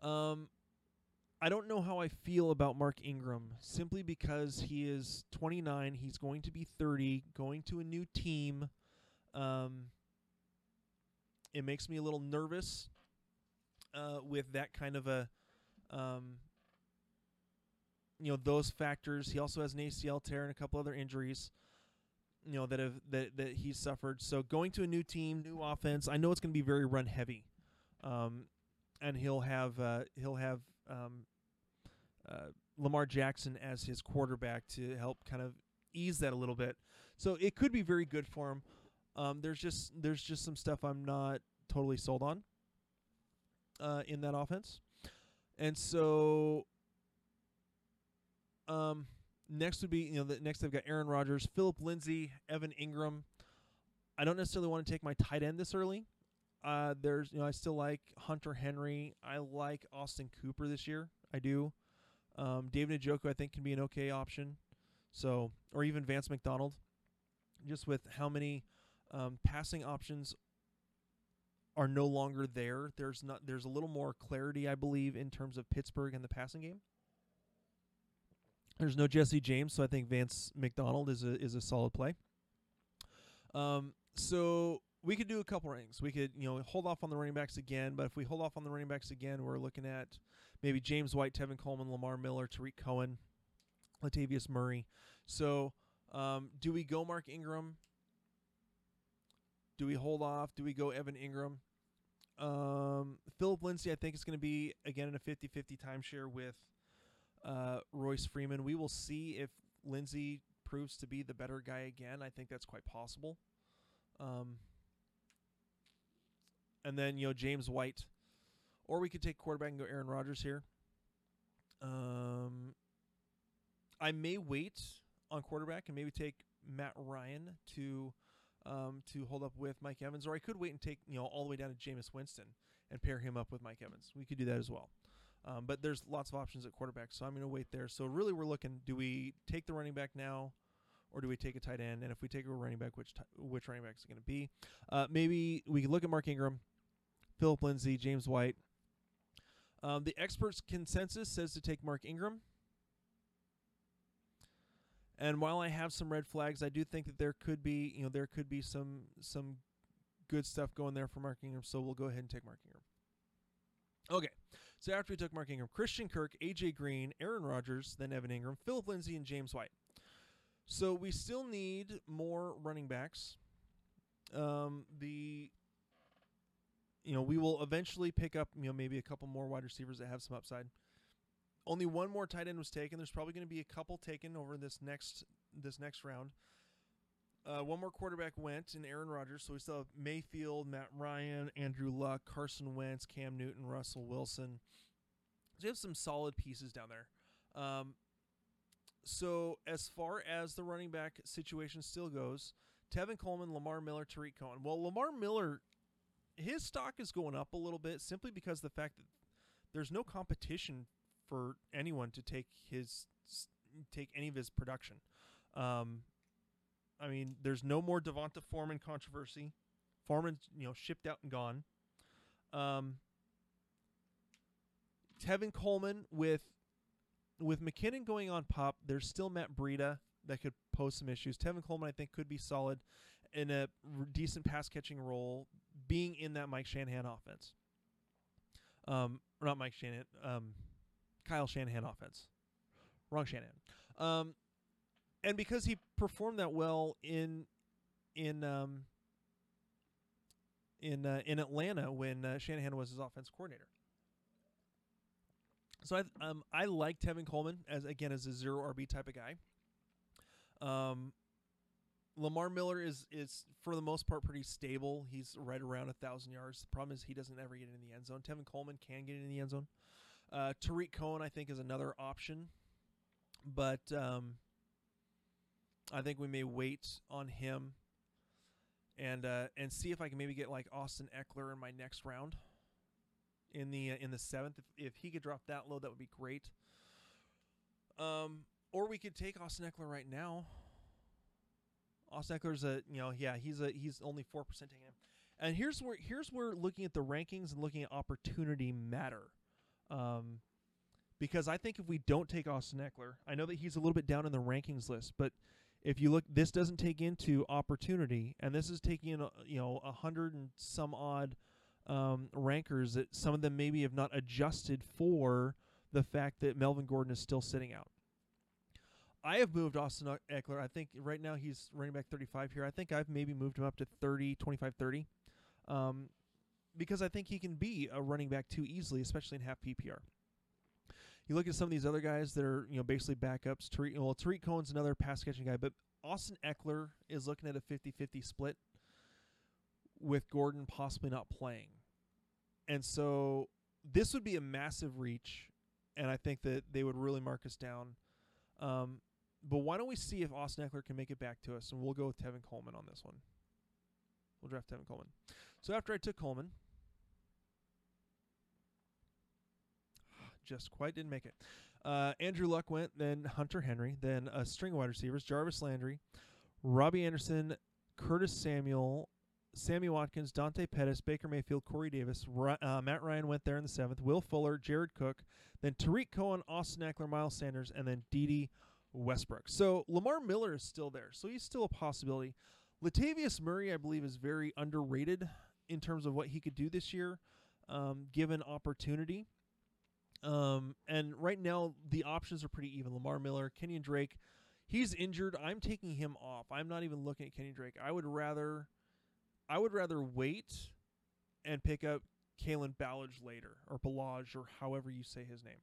Um, I don't know how I feel about Mark Ingram simply because he is 29. He's going to be 30, going to a new team. Um, it makes me a little nervous uh, with that kind of a, um, you know, those factors. He also has an ACL tear and a couple other injuries, you know, that have that that he's suffered. So going to a new team, new offense. I know it's going to be very run heavy, um, and he'll have uh, he'll have um, uh, Lamar Jackson as his quarterback to help kind of ease that a little bit. So it could be very good for him. Um, there's just there's just some stuff I'm not totally sold on uh, in that offense, and so um, next would be you know the next I've got Aaron Rodgers, Philip Lindsay, Evan Engram. I don't necessarily want to take my tight end this early. Uh, there's you know I still like Hunter Henry. I like Austin Hooper this year. I do. Um, David Njoku I think can be an okay option. So or even Vance McDonald, just with how many um, passing options are no longer there. There's not. There's a little more clarity, I believe, in terms of Pittsburgh and the passing game. There's no Jesse James, so I think Vance McDonald is a is a solid play. Um, so we could do a couple rings. We could, you know, hold off on the running backs again, but if we hold off on the running backs again, we're looking at maybe James White, Tevin Coleman, Lamar Miller, Tarik Cohen, Latavius Murray. So, um, do we go Mark Ingram? Do we hold off? Do we go Evan Engram? Um, Philip Lindsay, I think, is going to be, again, in a 50 50 timeshare with uh, Royce Freeman. We will see if Lindsay proves to be the better guy again. I think that's quite possible. Um, and then, you know, James White. Or we could take quarterback and go Aaron Rodgers here. Um, I may wait on quarterback and maybe take Matt Ryan to um, to hold up with Mike Evans, or I could wait and take you know all the way down to Jameis Winston and pair him up with Mike Evans. We could do that as well. Um, but there's lots of options at quarterback, so I'm going to wait there. So really, we're looking: do we take the running back now, or do we take a tight end? And if we take a running back, which t- which running back is going to be? Uh, maybe we could look at Mark Ingram, Philip Lindsay, James White. Um, the experts' consensus says to take Mark Ingram. And while I have some red flags, I do think that there could be, you know, there could be some some good stuff going there for Mark Ingram. So we'll go ahead and take Mark Ingram. Okay. So after we took Mark Ingram, Christian Kirk, AJ Green, Aaron Rodgers, then Evan Engram, Philip Lindsay, and James White. So we still need more running backs. Um, the know we will eventually pick up you know maybe a couple more wide receivers that have some upside. Only one more tight end was taken. There's probably going to be a couple taken over this next this next round. Uh, one more quarterback went in Aaron Rodgers, so we still have Mayfield, Matt Ryan, Andrew Luck, Carson Wentz, Cam Newton, Russell Wilson. So you have some solid pieces down there. Um, so as far as the running back situation still goes, Tevin Coleman, Lamar Miller, Tarik Cohen. Well, Lamar Miller, his stock is going up a little bit simply because the fact that there's no competition for anyone to take his take any of his production. Um, I mean, there's no more Devonta Foreman controversy. Foreman's you know shipped out and gone. Um, Tevin Coleman with with McKinnon going on pop, there's still Matt Breida that could pose some issues. Tevin Coleman, I think, could be solid in a decent pass catching role, being in that Mike Shanahan offense. Um, not Mike Shanahan, um, Kyle Shanahan offense. Wrong Shanahan. Um, and because he performed that well in in um, in uh, in Atlanta when uh, Shanahan was his offense coordinator. So I um I like Tevin Coleman as again as a zero RB type of guy. Um, Lamar Miller is is for the most part pretty stable. He's right around a thousand yards. The problem is he doesn't ever get in the end zone. Tevin Coleman can get in the end zone. Uh, Tarik Cohen I think is another option, but um, I think we may wait on him and uh, and see if I can maybe get like Austin Ekeler in my next round in the uh, in the seventh. If, if he could drop that low, that would be great. Um, or we could take Austin Ekeler right now. Austin Ekeler's a you know yeah he's a he's only four percent taking him, and here's where here's where looking at the rankings and looking at opportunity matter, um, because I think if we don't take Austin Ekeler, I know that he's a little bit down in the rankings list, but if you look, this doesn't take into opportunity, and this is taking in you know a hundred and some odd um, rankers that some of them maybe have not adjusted for the fact that Melvin Gordon is still sitting out. I have moved Austin Ekeler. I think right now he's running back 35 here. I think I've maybe moved him up to 30, 25, 30. Um, because I think he can be a running back too easily, especially in half PPR. You look at some of these other guys that are, you know, basically backups. Tarik, well, Tarik Cohen's another pass catching guy, but Austin Ekeler is looking at a 50-50 split with Gordon possibly not playing. And so this would be a massive reach, and I think that they would really mark us down. Um, but why don't we see if Austin Ekeler can make it back to us, and we'll go with Tevin Coleman on this one. We'll draft Tevin Coleman. So after I took Coleman, just quite didn't make it. Uh, Andrew Luck went, then Hunter Henry, then a string of wide receivers: Jarvis Landry, Robbie Anderson, Curtis Samuel, Sammy Watkins, Dante Pettis, Baker Mayfield, Corey Davis, uh, Matt Ryan went there in the seventh, Will Fuller, Jared Cook, then Tarik Cohen, Austin Ekeler, Miles Sanders, and then Dede Westbrook. So Lamar Miller is still there, so he's still a possibility. Latavius Murray, I believe, is very underrated in terms of what he could do this year, um, given opportunity. Um, and right now, the options are pretty even. Lamar Miller, Kenyan Drake, he's injured. I'm taking him off. I'm not even looking at Kenyan Drake. I would rather I would rather wait and pick up Kalen Ballage later, or Ballage, or however you say his name.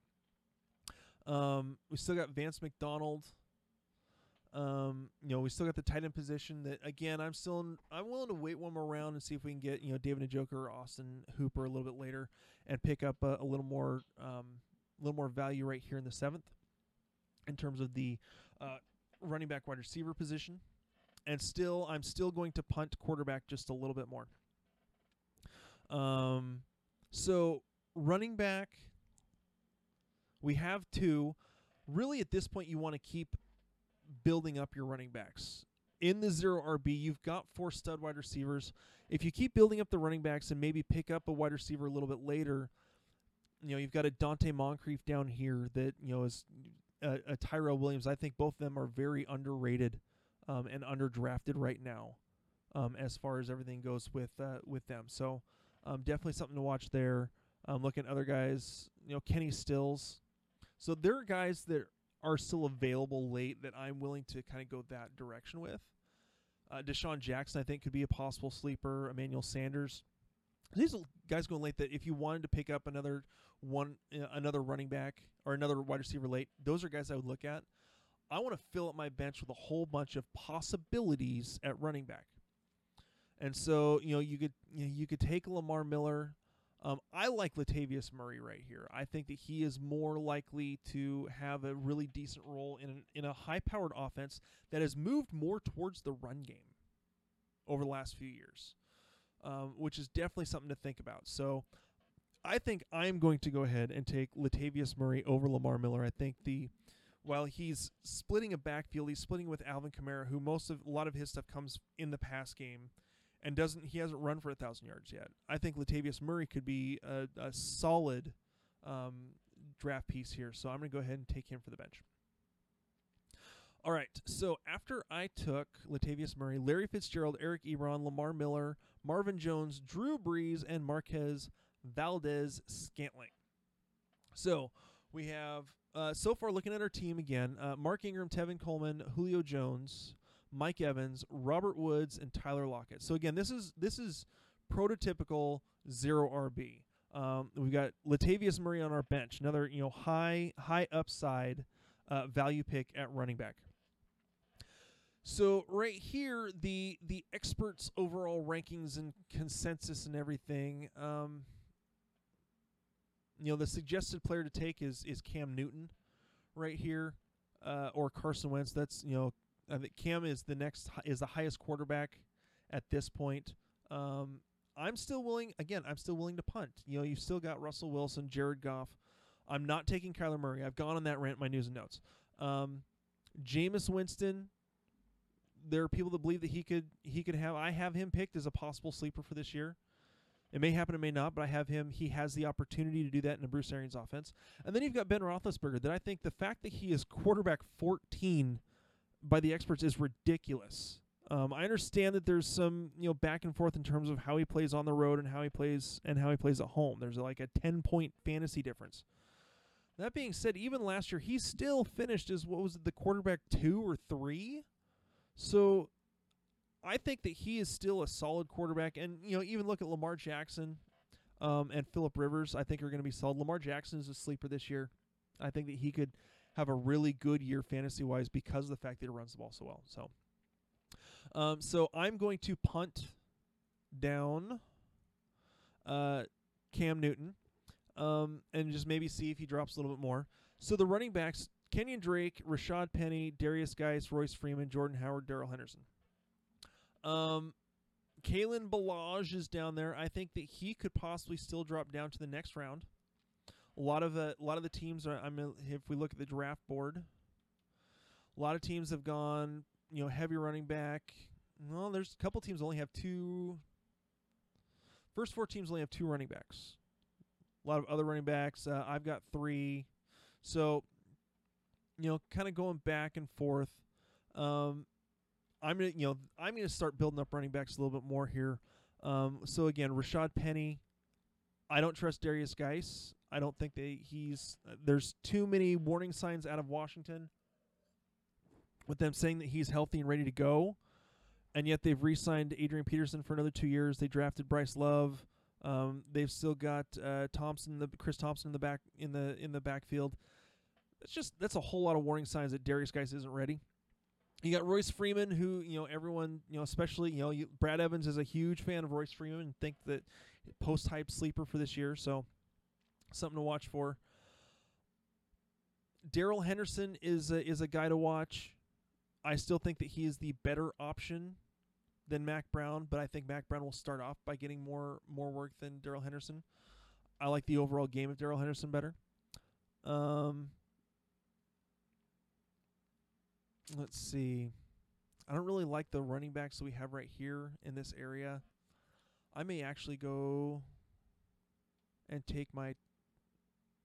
Um, we still got Vance McDonald. Um, you know, we still got the tight end position. That again, I'm still in, I'm willing to wait one more round and see if we can get you know David Njoku or Austin Hooper a little bit later, and pick up a, a little more um, a little more value right here in the seventh, in terms of the uh, running back wide receiver position and still I'm still going to punt quarterback just a little bit more. Um, so running back, we have two. Really, at this point, you want to keep building up your running backs. In the zero RB, you've got four stud wide receivers. If you keep building up the running backs and maybe pick up a wide receiver a little bit later, you know you've got a Donte Moncrief down here that you know is a, a Tyrell Williams. I think both of them are very underrated um, and underdrafted right now, um, as far as everything goes with uh, with them. So um, definitely something to watch there. Um, looking at other guys, you know, Kenny Stills. So there are guys that are still available late that I'm willing to kind of go that direction with. Uh, DeSean Jackson, I think, could be a possible sleeper. Emmanuel Sanders. These guys going late that if you wanted to pick up another one, uh, another running back or another wide receiver late, those are guys I would look at. I want to fill up my bench with a whole bunch of possibilities at running back. And so, you know, you could you, know, you could take Lamar Miller. Um, I like Latavius Murray right here. I think that he is more likely to have a really decent role in an, in a high-powered offense that has moved more towards the run game over the last few years, um, which is definitely something to think about. So, I think I'm going to go ahead and take Latavius Murray over Lamar Miller. I think the while he's splitting a backfield, he's splitting with Alvin Kamara, who most of a lot of his stuff comes in the pass game and doesn't he hasn't run for a thousand yards yet. I think Latavius Murray could be a, a solid um, draft piece here, so I'm going to go ahead and take him for the bench. All right, so after I took Latavius Murray, Larry Fitzgerald, Eric Ebron, Lamar Miller, Marvin Jones, Drew Brees, and Marquez Valdes-Scantling. So we have uh, so far looking at our team again: uh, Mark Ingram, Tevin Coleman, Julio Jones, Mike Evans, Robert Woods, and Tyler Lockett. So again, this is this is prototypical zero RB. Um, we've got Latavius Murray on our bench, another you know high high upside uh, value pick at running back. So right here, the the experts' overall rankings and consensus and everything. Um, you know, the suggested player to take is is Cam Newton, right here, uh, or Carson Wentz. That's you know I think Cam is the next is the highest quarterback at this point. Um, I'm still willing. Again, I'm still willing to punt. You know, you've still got Russell Wilson, Jared Goff. I'm not taking Kyler Murray. I've gone on that rant. My news and notes. Um, Jameis Winston. There are people that believe that he could he could have. I have him picked as a possible sleeper for this year. It may happen, it may not, but I have him. He has the opportunity to do that in a Bruce Arians offense. And then you've got Ben Roethlisberger. That I think the fact that he is quarterback 14 by the experts is ridiculous. Um, I understand that there's some you know back and forth in terms of how he plays on the road and how he plays and how he plays at home. There's like a 10 point fantasy difference. That being said, even last year he still finished as what was it, the quarterback two or three. So I think that he is still a solid quarterback, and you know even look at Lamar Jackson um, and Philip Rivers. I think are going to be solid. Lamar Jackson is a sleeper this year. I think that he could have a really good year fantasy wise because of the fact that he runs the ball so well. So, um, so I'm going to punt down uh, Cam Newton um, and just maybe see if he drops a little bit more. So the running backs: Kenyan Drake, Rashaad Penny, Derrius Guice, Royce Freeman, Jordan Howard, Darrell Henderson. Um, Kalen Ballage is down there. I think that he could possibly still drop down to the next round. A lot of the a lot of the teams are. I mean, if we look at the draft board, a lot of teams have gone. You know, heavy running back. Well, there's a couple teams only have two. First four teams only have two running backs. A lot of other running backs. Uh, I've got three. So, you know, kind of going back and forth. Um, I'm gonna, you know, I'm gonna start building up running backs a little bit more here. Um, so again, Rashaad Penny. I don't trust Derrius Guice. I don't think they he's uh, there's too many warning signs out of Washington with them saying that he's healthy and ready to go, and yet they've re-signed Adrian Peterson for another two years. They drafted Bryce Love. Um, they've still got uh, Thompson, the Chris Thompson in the back in the in the backfield. That's just that's a whole lot of warning signs that Derrius Guice isn't ready. You got Royce Freeman, who you know everyone you know, especially you know you, Brad Evans is a huge fan of Royce Freeman and think that post hype sleeper for this year. So something to watch for. Darrell Henderson is a, is a guy to watch. I still think that he is the better option than Mac Brown, but I think Mac Brown will start off by getting more more work than Darrell Henderson. I like the overall game of Darrell Henderson better. Um, let's see. I don't really like the running backs that we have right here in this area. I may actually go and take my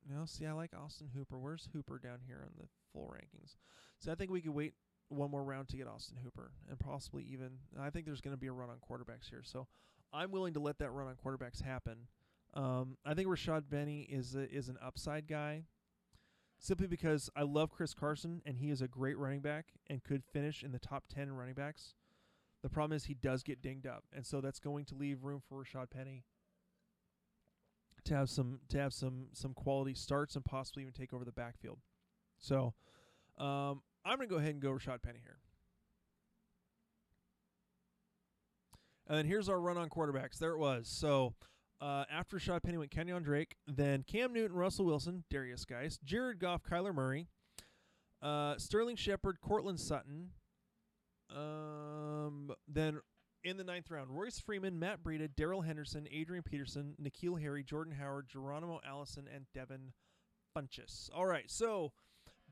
no, see, I like Austin Hooper. Where's Hooper down here in the full rankings? So I think we could wait one more round to get Austin Hooper, and possibly even. I think there's going to be a run on quarterbacks here, so I'm willing to let that run on quarterbacks happen. Um, I think Rashaad Penny is a, is an upside guy, simply because I love Chris Carson and he is a great running back and could finish in the top ten running backs. The problem is he does get dinged up, and so that's going to leave room for Rashaad Penny to have some to have some some quality starts and possibly even take over the backfield. So um, I'm going to go ahead and go Rashaad Penny here. And then here's our run on quarterbacks. There it was. So uh, after Rashaad Penny went Kenyan Drake, then Cam Newton, Russell Wilson, Derrius Guice, Jared Goff, Kyler Murray, uh, Sterling Shepard, Courtland Sutton. Um, then in the ninth round, Royce Freeman, Matt Breida, Darrell Henderson, Adrian Peterson, N'Keal Harry, Jordan Howard, Geronimo Allison, and Devin Funchess. All right, so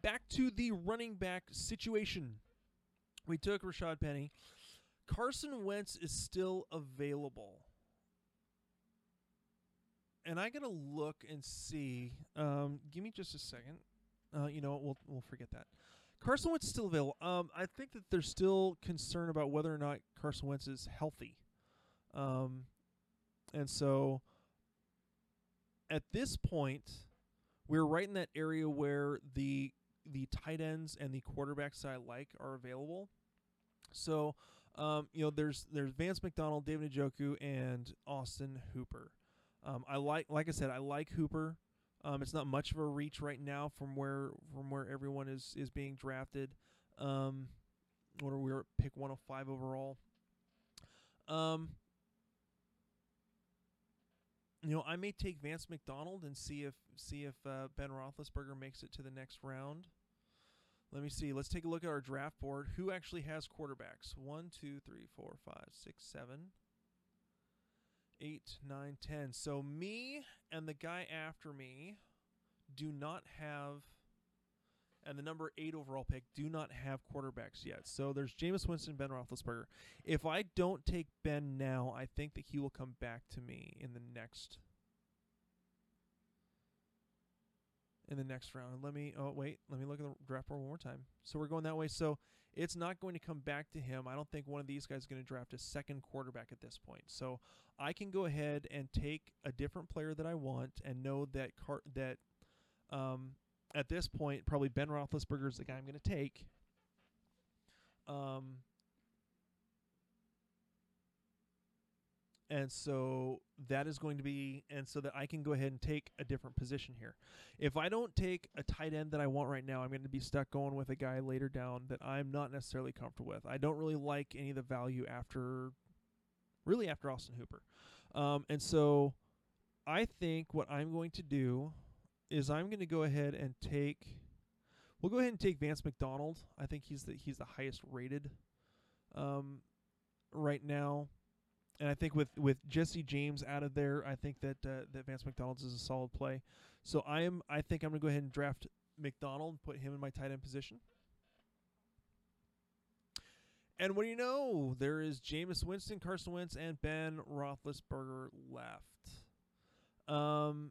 back to the running back situation. We took Rashaad Penny. Carson Wentz is still available. And I gotta look and see. Um, give me just a second. Uh, you know, what, we'll we'll forget that. Carson Wentz is still available. Um, I think that there's still concern about whether or not Carson Wentz is healthy. Um, and so at this point, we're right in that area where the the tight ends and the quarterbacks I like are available. So, um, you know, there's there's Vance McDonald, David Njoku, and Austin Hooper. Um, I like, like I said, I like Hooper. Um, it's not much of a reach right now from where from where everyone is is being drafted. Um, what are we at pick 105 overall? Um, you know, I may take Vance McDonald and see if see if uh, Ben Roethlisberger makes it to the next round. Let me see. Let's take a look at our draft board. Who actually has quarterbacks? One, two, three, four, five, six, seven, eight, nine, ten. So me and the guy after me do not have, and the number eight overall pick do not have quarterbacks yet. So there's Jameis Winston, Ben Roethlisberger. If I don't take Ben now, I think that he will come back to me in the next. In the next round, let me. Oh wait, let me look at the draft board one more time. So we're going that way. So it's not going to come back to him. I don't think one of these guys is going to draft a second quarterback at this point. So I can go ahead and take a different player that I want and know that car- that um, at this point probably Ben Roethlisberger is the guy I'm going to take. Um, and so that is going to be and so that I can go ahead and take a different position here. If I don't take a tight end that I want right now, I'm going to be stuck going with a guy later down that I'm not necessarily comfortable with. I don't really like any of the value after really after Austin Hooper. Um, and so I think what I'm going to do is I'm going to go ahead and take we'll go ahead and take Vance McDonald. I think he's the he's the highest rated um, right now. And I think with, with Jesse James out of there, I think that uh, that Vance McDonald's is a solid play. So I am I think I'm gonna go ahead and draft McDonald, and put him in my tight end position. And what do you know? There is Jameis Winston, Carson Wentz, and Ben Roethlisberger left. Um,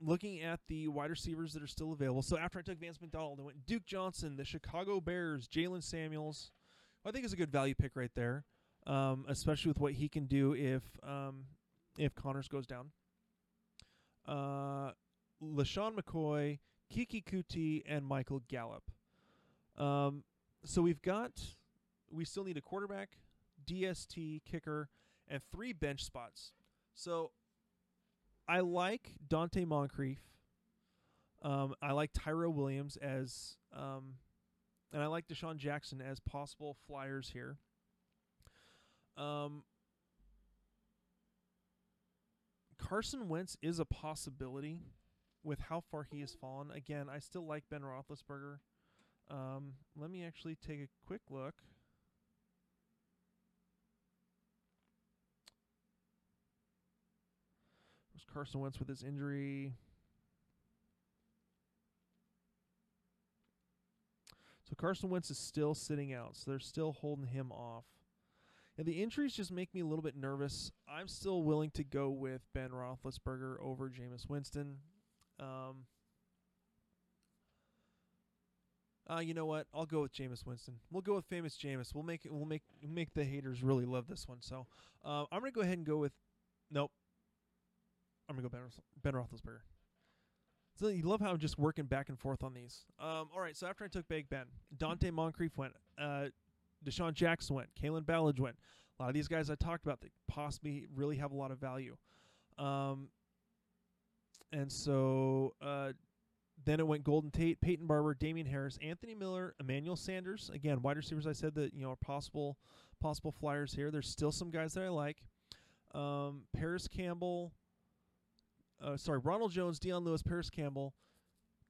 looking at the wide receivers that are still available. So after I took Vance McDonald, I went Duke Johnson, the Chicago Bears, Jaylen Samuels. I think it's a good value pick right there um, especially with what he can do if um, if Connors goes down. Uh, LeSean McCoy, Keke Coutee, and Michael Gallup. Um, so we've got, we still need a quarterback, DST, kicker, and three bench spots. So I like Donte Moncrief. Um, I like Tyrell Williams as, um, and I like DeSean Jackson as possible flyers here. Um, Carson Wentz is a possibility with how far he has fallen. Again, I still like Ben Roethlisberger. Um, let me actually take a quick look. Was Carson Wentz with his injury? So Carson Wentz is still sitting out, so they're still holding him off. And the injuries just make me a little bit nervous. I'm still willing to go with Ben Roethlisberger over Jameis Winston. Um, uh, you know what? I'll go with Jameis Winston. We'll go with famous Jameis. We'll make it. We'll make make the haters really love this one. So uh, I'm gonna go ahead and go with. Nope. I'm gonna go Ben, ben Roethlisberger. So you love how I'm just working back and forth on these. Um, all right. So after I took Big Ben, Donte Moncrief went. Uh, DeSean Jackson went. Kalen Ballage went. A lot of these guys I talked about that possibly really have a lot of value. Um, and so uh, then it went Golden Tate, Peyton Barber, Damien Harris, Anthony Miller, Emmanuel Sanders. Again, wide receivers. I said that you know are possible possible flyers here. There's still some guys that I like. Um, Parris Campbell. Uh, sorry, Ronald Jones, Dion Lewis, Parris Campbell,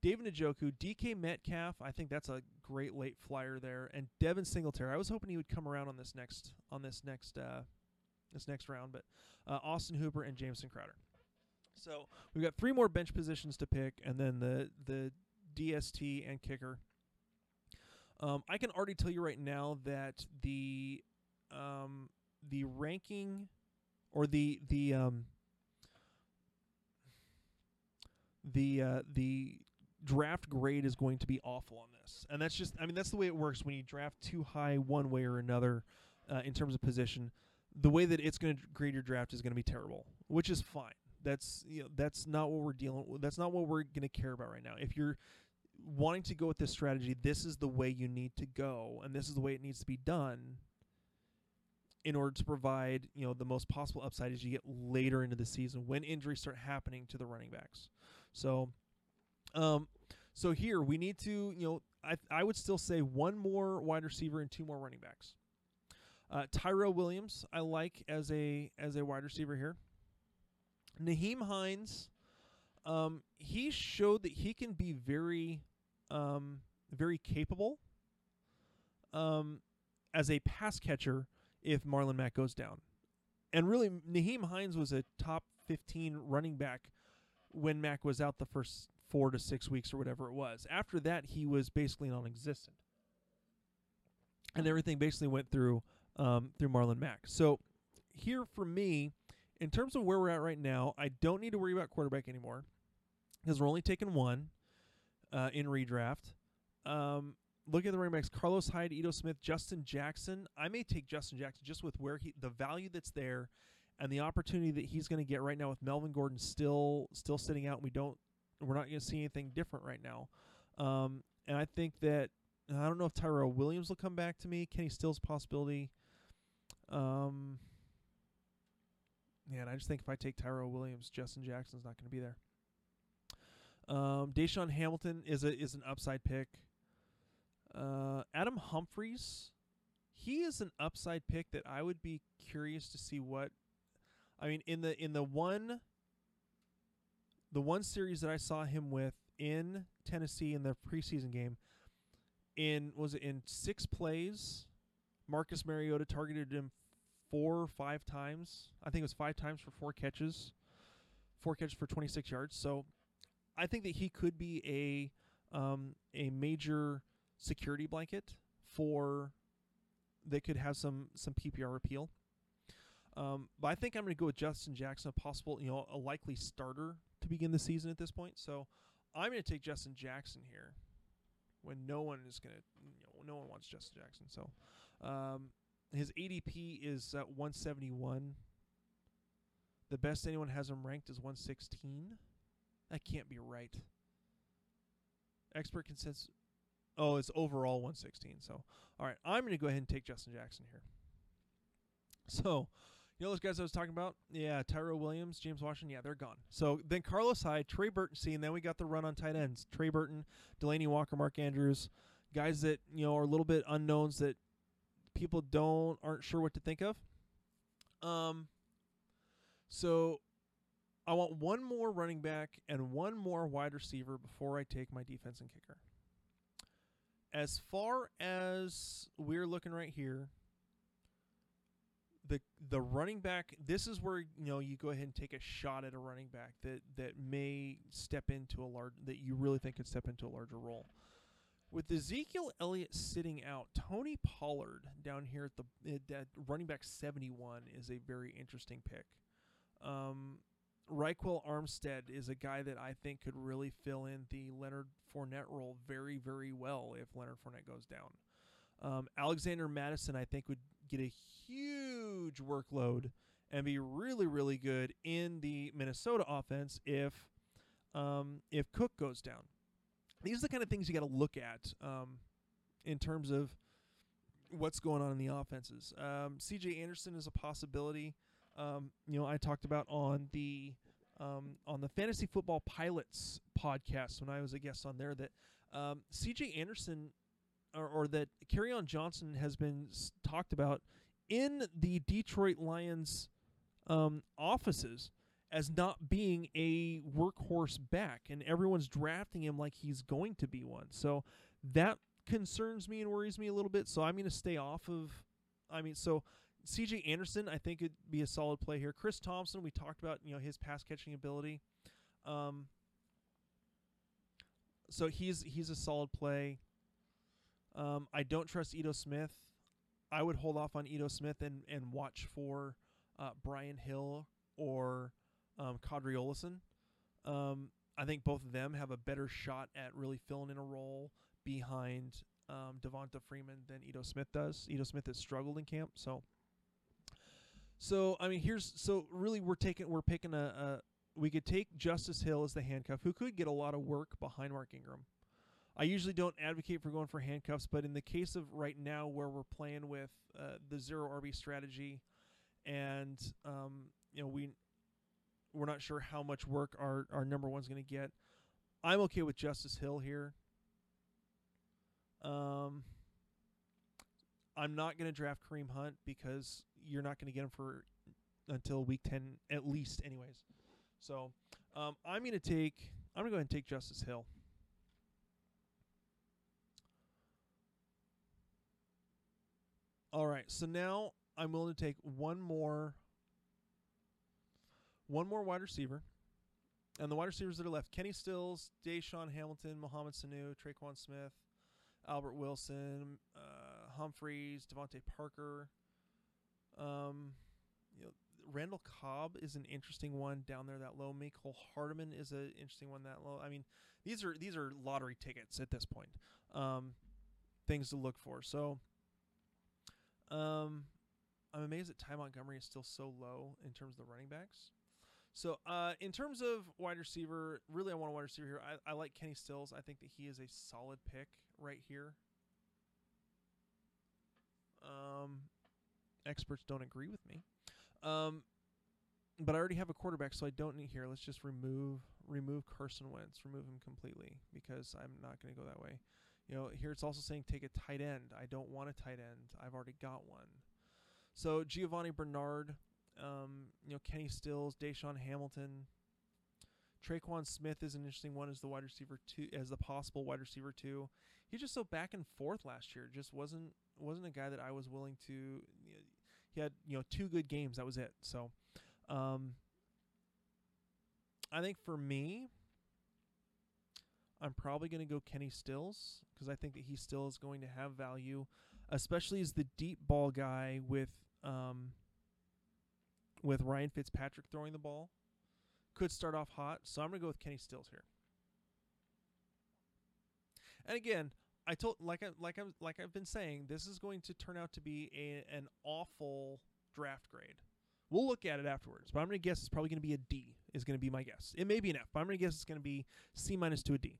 David Njoku, DK Metcalf. I think that's a great late flyer there, and Devin Singletary. I was hoping he would come around on this next on this next uh, this next round, but uh, Austin Hooper and Jamison Crowder. So we've got three more bench positions to pick, and then the the DST and kicker. Um, I can already tell you right now that the um, the ranking or the the um, the uh, the draft grade is going to be awful on this, and that's just I mean that's the way it works when you draft too high one way or another uh, in terms of position. The way that it's going to grade your draft is going to be terrible, which is fine. That's you know that's not what we're dealing with. That's not what we're going to care about right now. If you're wanting to go with this strategy, this is the way you need to go, and this is the way it needs to be done in order to provide you know the most possible upside as you get later into the season when injuries start happening to the running backs. So, um, so here we need to you know I I would still say one more wide receiver and two more running backs. Uh, Tyrell Williams I like as a as a wide receiver here. Nyheim Hines, um, he showed that he can be very, um, very capable um, as a pass catcher if Marlon Mack goes down. And really, Nyheim Hines was a top 15 running back when Mack was out the first four to six weeks or whatever it was. After that, he was basically non-existent, and everything basically went through um, through Marlon Mack. So here for me, in terms of where we're at right now, I don't need to worry about quarterback anymore because we're only taking one uh, in redraft. Um, look at the running backs: Carlos Hyde, Ito Smith, Justin Jackson. I may take Justin Jackson just with where he, the value that's there, and the opportunity that he's going to get right now with Melvin Gordon still still sitting out. And we don't, we're not going to see anything different right now. Um, and I think that I don't know if Tyrell Williams will come back to me. Kenny Stills possibility. Um, yeah, and I just think if I take Tyrell Williams, Justin Jackson's not going to be there. Um, DaeSean Hamilton is a is an upside pick. Uh, Adam Humphries, he is an upside pick that I would be curious to see what. I mean, in the in the one. The one series that I saw him with in Tennessee in the preseason game, in was it in six plays, Marcus Mariota targeted him four or five times. I think it was five times for four catches, four catches for 26 yards. So I think that he could be a um, a major security blanket for that could have some some PPR appeal. Um, but I think I'm going to go with Justin Jackson, a possible, you know, a likely starter to begin the season at this point. So I'm going to take Justin Jackson here when no one is going to, you know, no one wants Justin Jackson. So um, his ADP is at 171. The best anyone has him ranked is 116. That can't be right. Expert consensus. Oh, it's overall 116. So, all right, I'm going to go ahead and take Justin Jackson here. So, you know those guys I was talking about? Yeah, Tyrell Williams, James Washington. Yeah, they're gone. So then Carlos Hyde, Trey Burton, see, and then we got the run on tight ends. Trey Burton, Delanie Walker, Mark Andrews, guys that you know are a little bit unknowns that people don't aren't sure what to think of. Um. So, I want one more running back and one more wide receiver before I take my defense and kicker. As far as we're looking right here, the the running back this is where you know you go ahead and take a shot at a running back that that may step into a large that you really think could step into a larger role. With Ezekiel Elliott sitting out, Tony Pollard down here at the at running back 71 is a very interesting pick. Um, Ryquell Armstead is a guy that I think could really fill in the Leonard Fournette role very, very well if Leonard Fournette goes down. Um, Alexander Mattison, I think, would get a huge workload and be really, really good in the Minnesota offense if um, if Cook goes down. These are the kind of things you got to look at um, in terms of what's going on in the offenses. Um, C.J. Anderson is a possibility. Um, you know, I talked about on the um, on the Fantasy Football Pilots podcast when I was a guest on there that um, C.J. Anderson or, or that on Johnson has been s- talked about in the Detroit Lions um, offices as not being a workhorse back, and everyone's drafting him like he's going to be one. So that concerns me and worries me a little bit. So I'm going to stay off of. I mean, so C.J. Anderson, I think it'd be a solid play here. Chris Thompson, we talked about, you know, his pass catching ability. Um, so he's he's a solid play. Um, I don't trust Ito Smith. I would hold off on Ito Smith and and watch for uh, Brian Hill or um, Qadree Ollison. Um, I think both of them have a better shot at really filling in a role behind um, Devonta Freeman than Ito Smith does. Ito Smith has struggled in camp, so. So I mean, here's so really we're taking we're picking a, a we could take Justice Hill as the handcuff, who could get a lot of work behind Mark Ingram. I usually don't advocate for going for handcuffs, but in the case of right now where we're playing with uh, the zero RB strategy, and um, you know we we're not sure how much work our our number one's going to get. I'm okay with Justice Hill here. Um, I'm not going to draft Kareem Hunt because you're not going to get him for until week 10 at least anyways. So, um, I'm going to take I'm going to go ahead and take Justice Hill. All right. So now I'm willing to take one more one more wide receiver. And the wide receivers that are left, Kenny Stills, DaeSean Hamilton, Mohamed Sanu, Tre'Quan Smith, Albert Wilson, uh, Humphries, DeVante Parker. Um, you know, Randall Cobb is an interesting one down there that low. Mecole Hardman is an interesting one that low. I mean, these are these are lottery tickets at this point. Um, things to look for. So, um, I'm amazed that Ty Montgomery is still so low in terms of the running backs. So, uh, in terms of wide receiver, really, I want a wide receiver here. I, I like Kenny Stills. I think that he is a solid pick right here. Um, experts don't agree with me. Um, but I already have a quarterback, so I don't need here. Let's just remove remove Carson Wentz, remove him completely because I'm not going to go that way. You know, here it's also saying take a tight end. I don't want a tight end. I've already got one. So Giovani Bernard, um, you know, Kenny Stills, DaeSean Hamilton, Tre'Quan Smith is an interesting one as the wide receiver two, as the possible wide receiver two. He's just so back and forth last year. Just wasn't wasn't a guy that I was willing to. You know, he had you know two good games. That was it. So, um, I think for me, I'm probably going to go Kenny Stills because I think that he still is going to have value, especially as the deep ball guy with um, with Ryan Fitzpatrick throwing the ball. Could start off hot, so I'm going to go with Kenny Stills here. And again, I told like I like I'm like I've been saying, this is going to turn out to be a, an awful draft grade. We'll look at it afterwards, but I'm going to guess it's probably going to be a D. Is going to be my guess. It may be an F, but I'm going to guess it's going to be C minus to a D.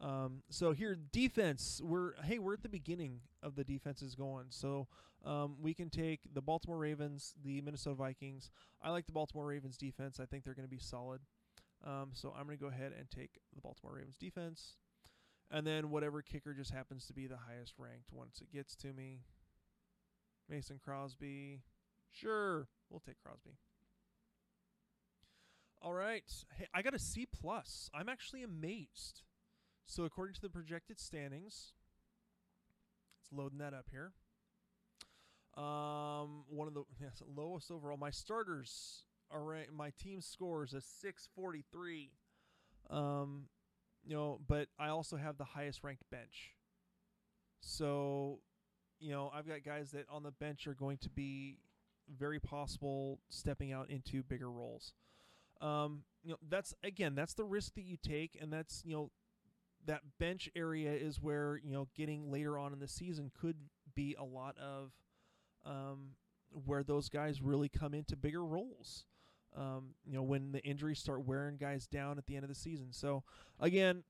Um, so here, defense. We're hey, we're at the beginning of the defenses going. So um, we can take the Baltimore Ravens, the Minnesota Vikings. I like the Baltimore Ravens defense. I think they're going to be solid. Um, so I'm going to go ahead and take the Baltimore Ravens defense, and then whatever kicker just happens to be the highest ranked once it gets to me. Mason Crosby, sure, we'll take Crosby. All right, hey, I got a C plus. I'm actually amazed. So according to the projected standings, it's loading that up here. Um, one of the yes, lowest overall. My starters are my team scores a 643. Um, you know, but I also have the highest ranked bench. So, you know, I've got guys that on the bench are going to be very possible stepping out into bigger roles. Um, you know, that's again, that's the risk that you take, and that's you know, that bench area is where you know getting later on in the season could be a lot of um, where those guys really come into bigger roles. Um, you know, when the injuries start wearing guys down at the end of the season. So again,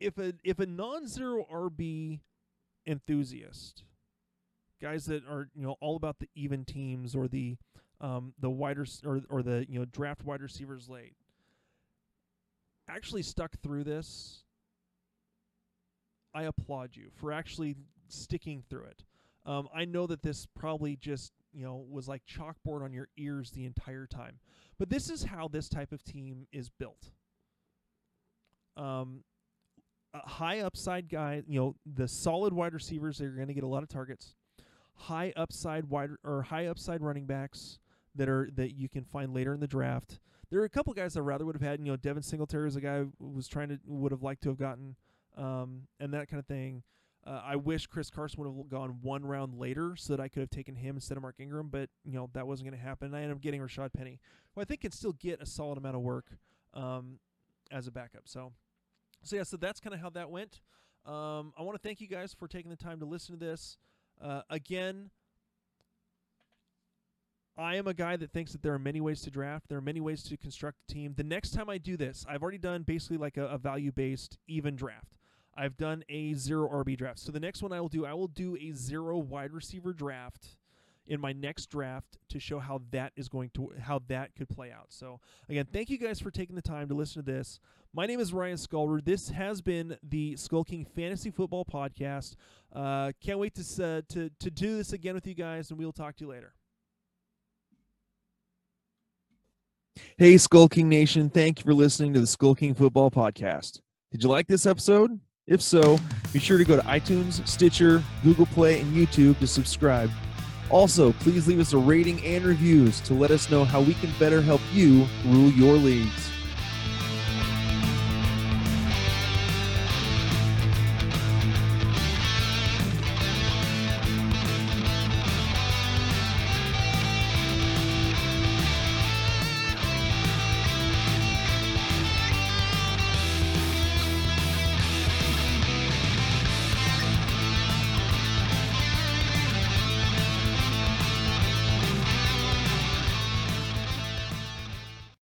if a if a non-zero RB enthusiast, guys that are you know all about the even teams or the um, the wider or or the you know draft wide receivers late. Actually stuck through this. I applaud you for actually sticking through it. Um, I know that this probably just you know was like chalkboard on your ears the entire time, but this is how this type of team is built. Um, high upside guy, you know, the solid wide receivers they are going to get a lot of targets. High upside wide or high upside running backs that are that you can find later in the draft. There are a couple guys I rather would have had. You know, Devin Singletary is a guy who was trying to would have liked to have gotten, um, and that kind of thing. Uh, I wish Chris Carson would have gone one round later so that I could have taken him instead of Mark Ingram, but you know that wasn't going to happen. And I ended up getting Rashaad Penny, who I think can still get a solid amount of work um, as a backup. So, so yeah, so that's kind of how that went. Um, I want to thank you guys for taking the time to listen to this. Uh, again, I am a guy that thinks that there are many ways to draft. There are many ways to construct a team. The next time I do this, I've already done basically like a, a value based even draft. I've done a zero RB draft. So the next one I will do, I will do a zero wide receiver draft in my next draft to show how that is going to how that could play out. So again, thank you guys for taking the time to listen to this. My name is Ryan Skulrud. This has been the Skull King Fantasy Football Podcast. Uh, can't wait to uh, to to do this again with you guys, and we'll talk to you later. Hey, Skull King Nation! Thank you for listening to the Skull King Football Podcast. Did you like this episode? If so, be sure to go to iTunes, Stitcher, Google Play, and YouTube to subscribe. Also, please leave us a rating and reviews to let us know how we can better help you rule your leagues.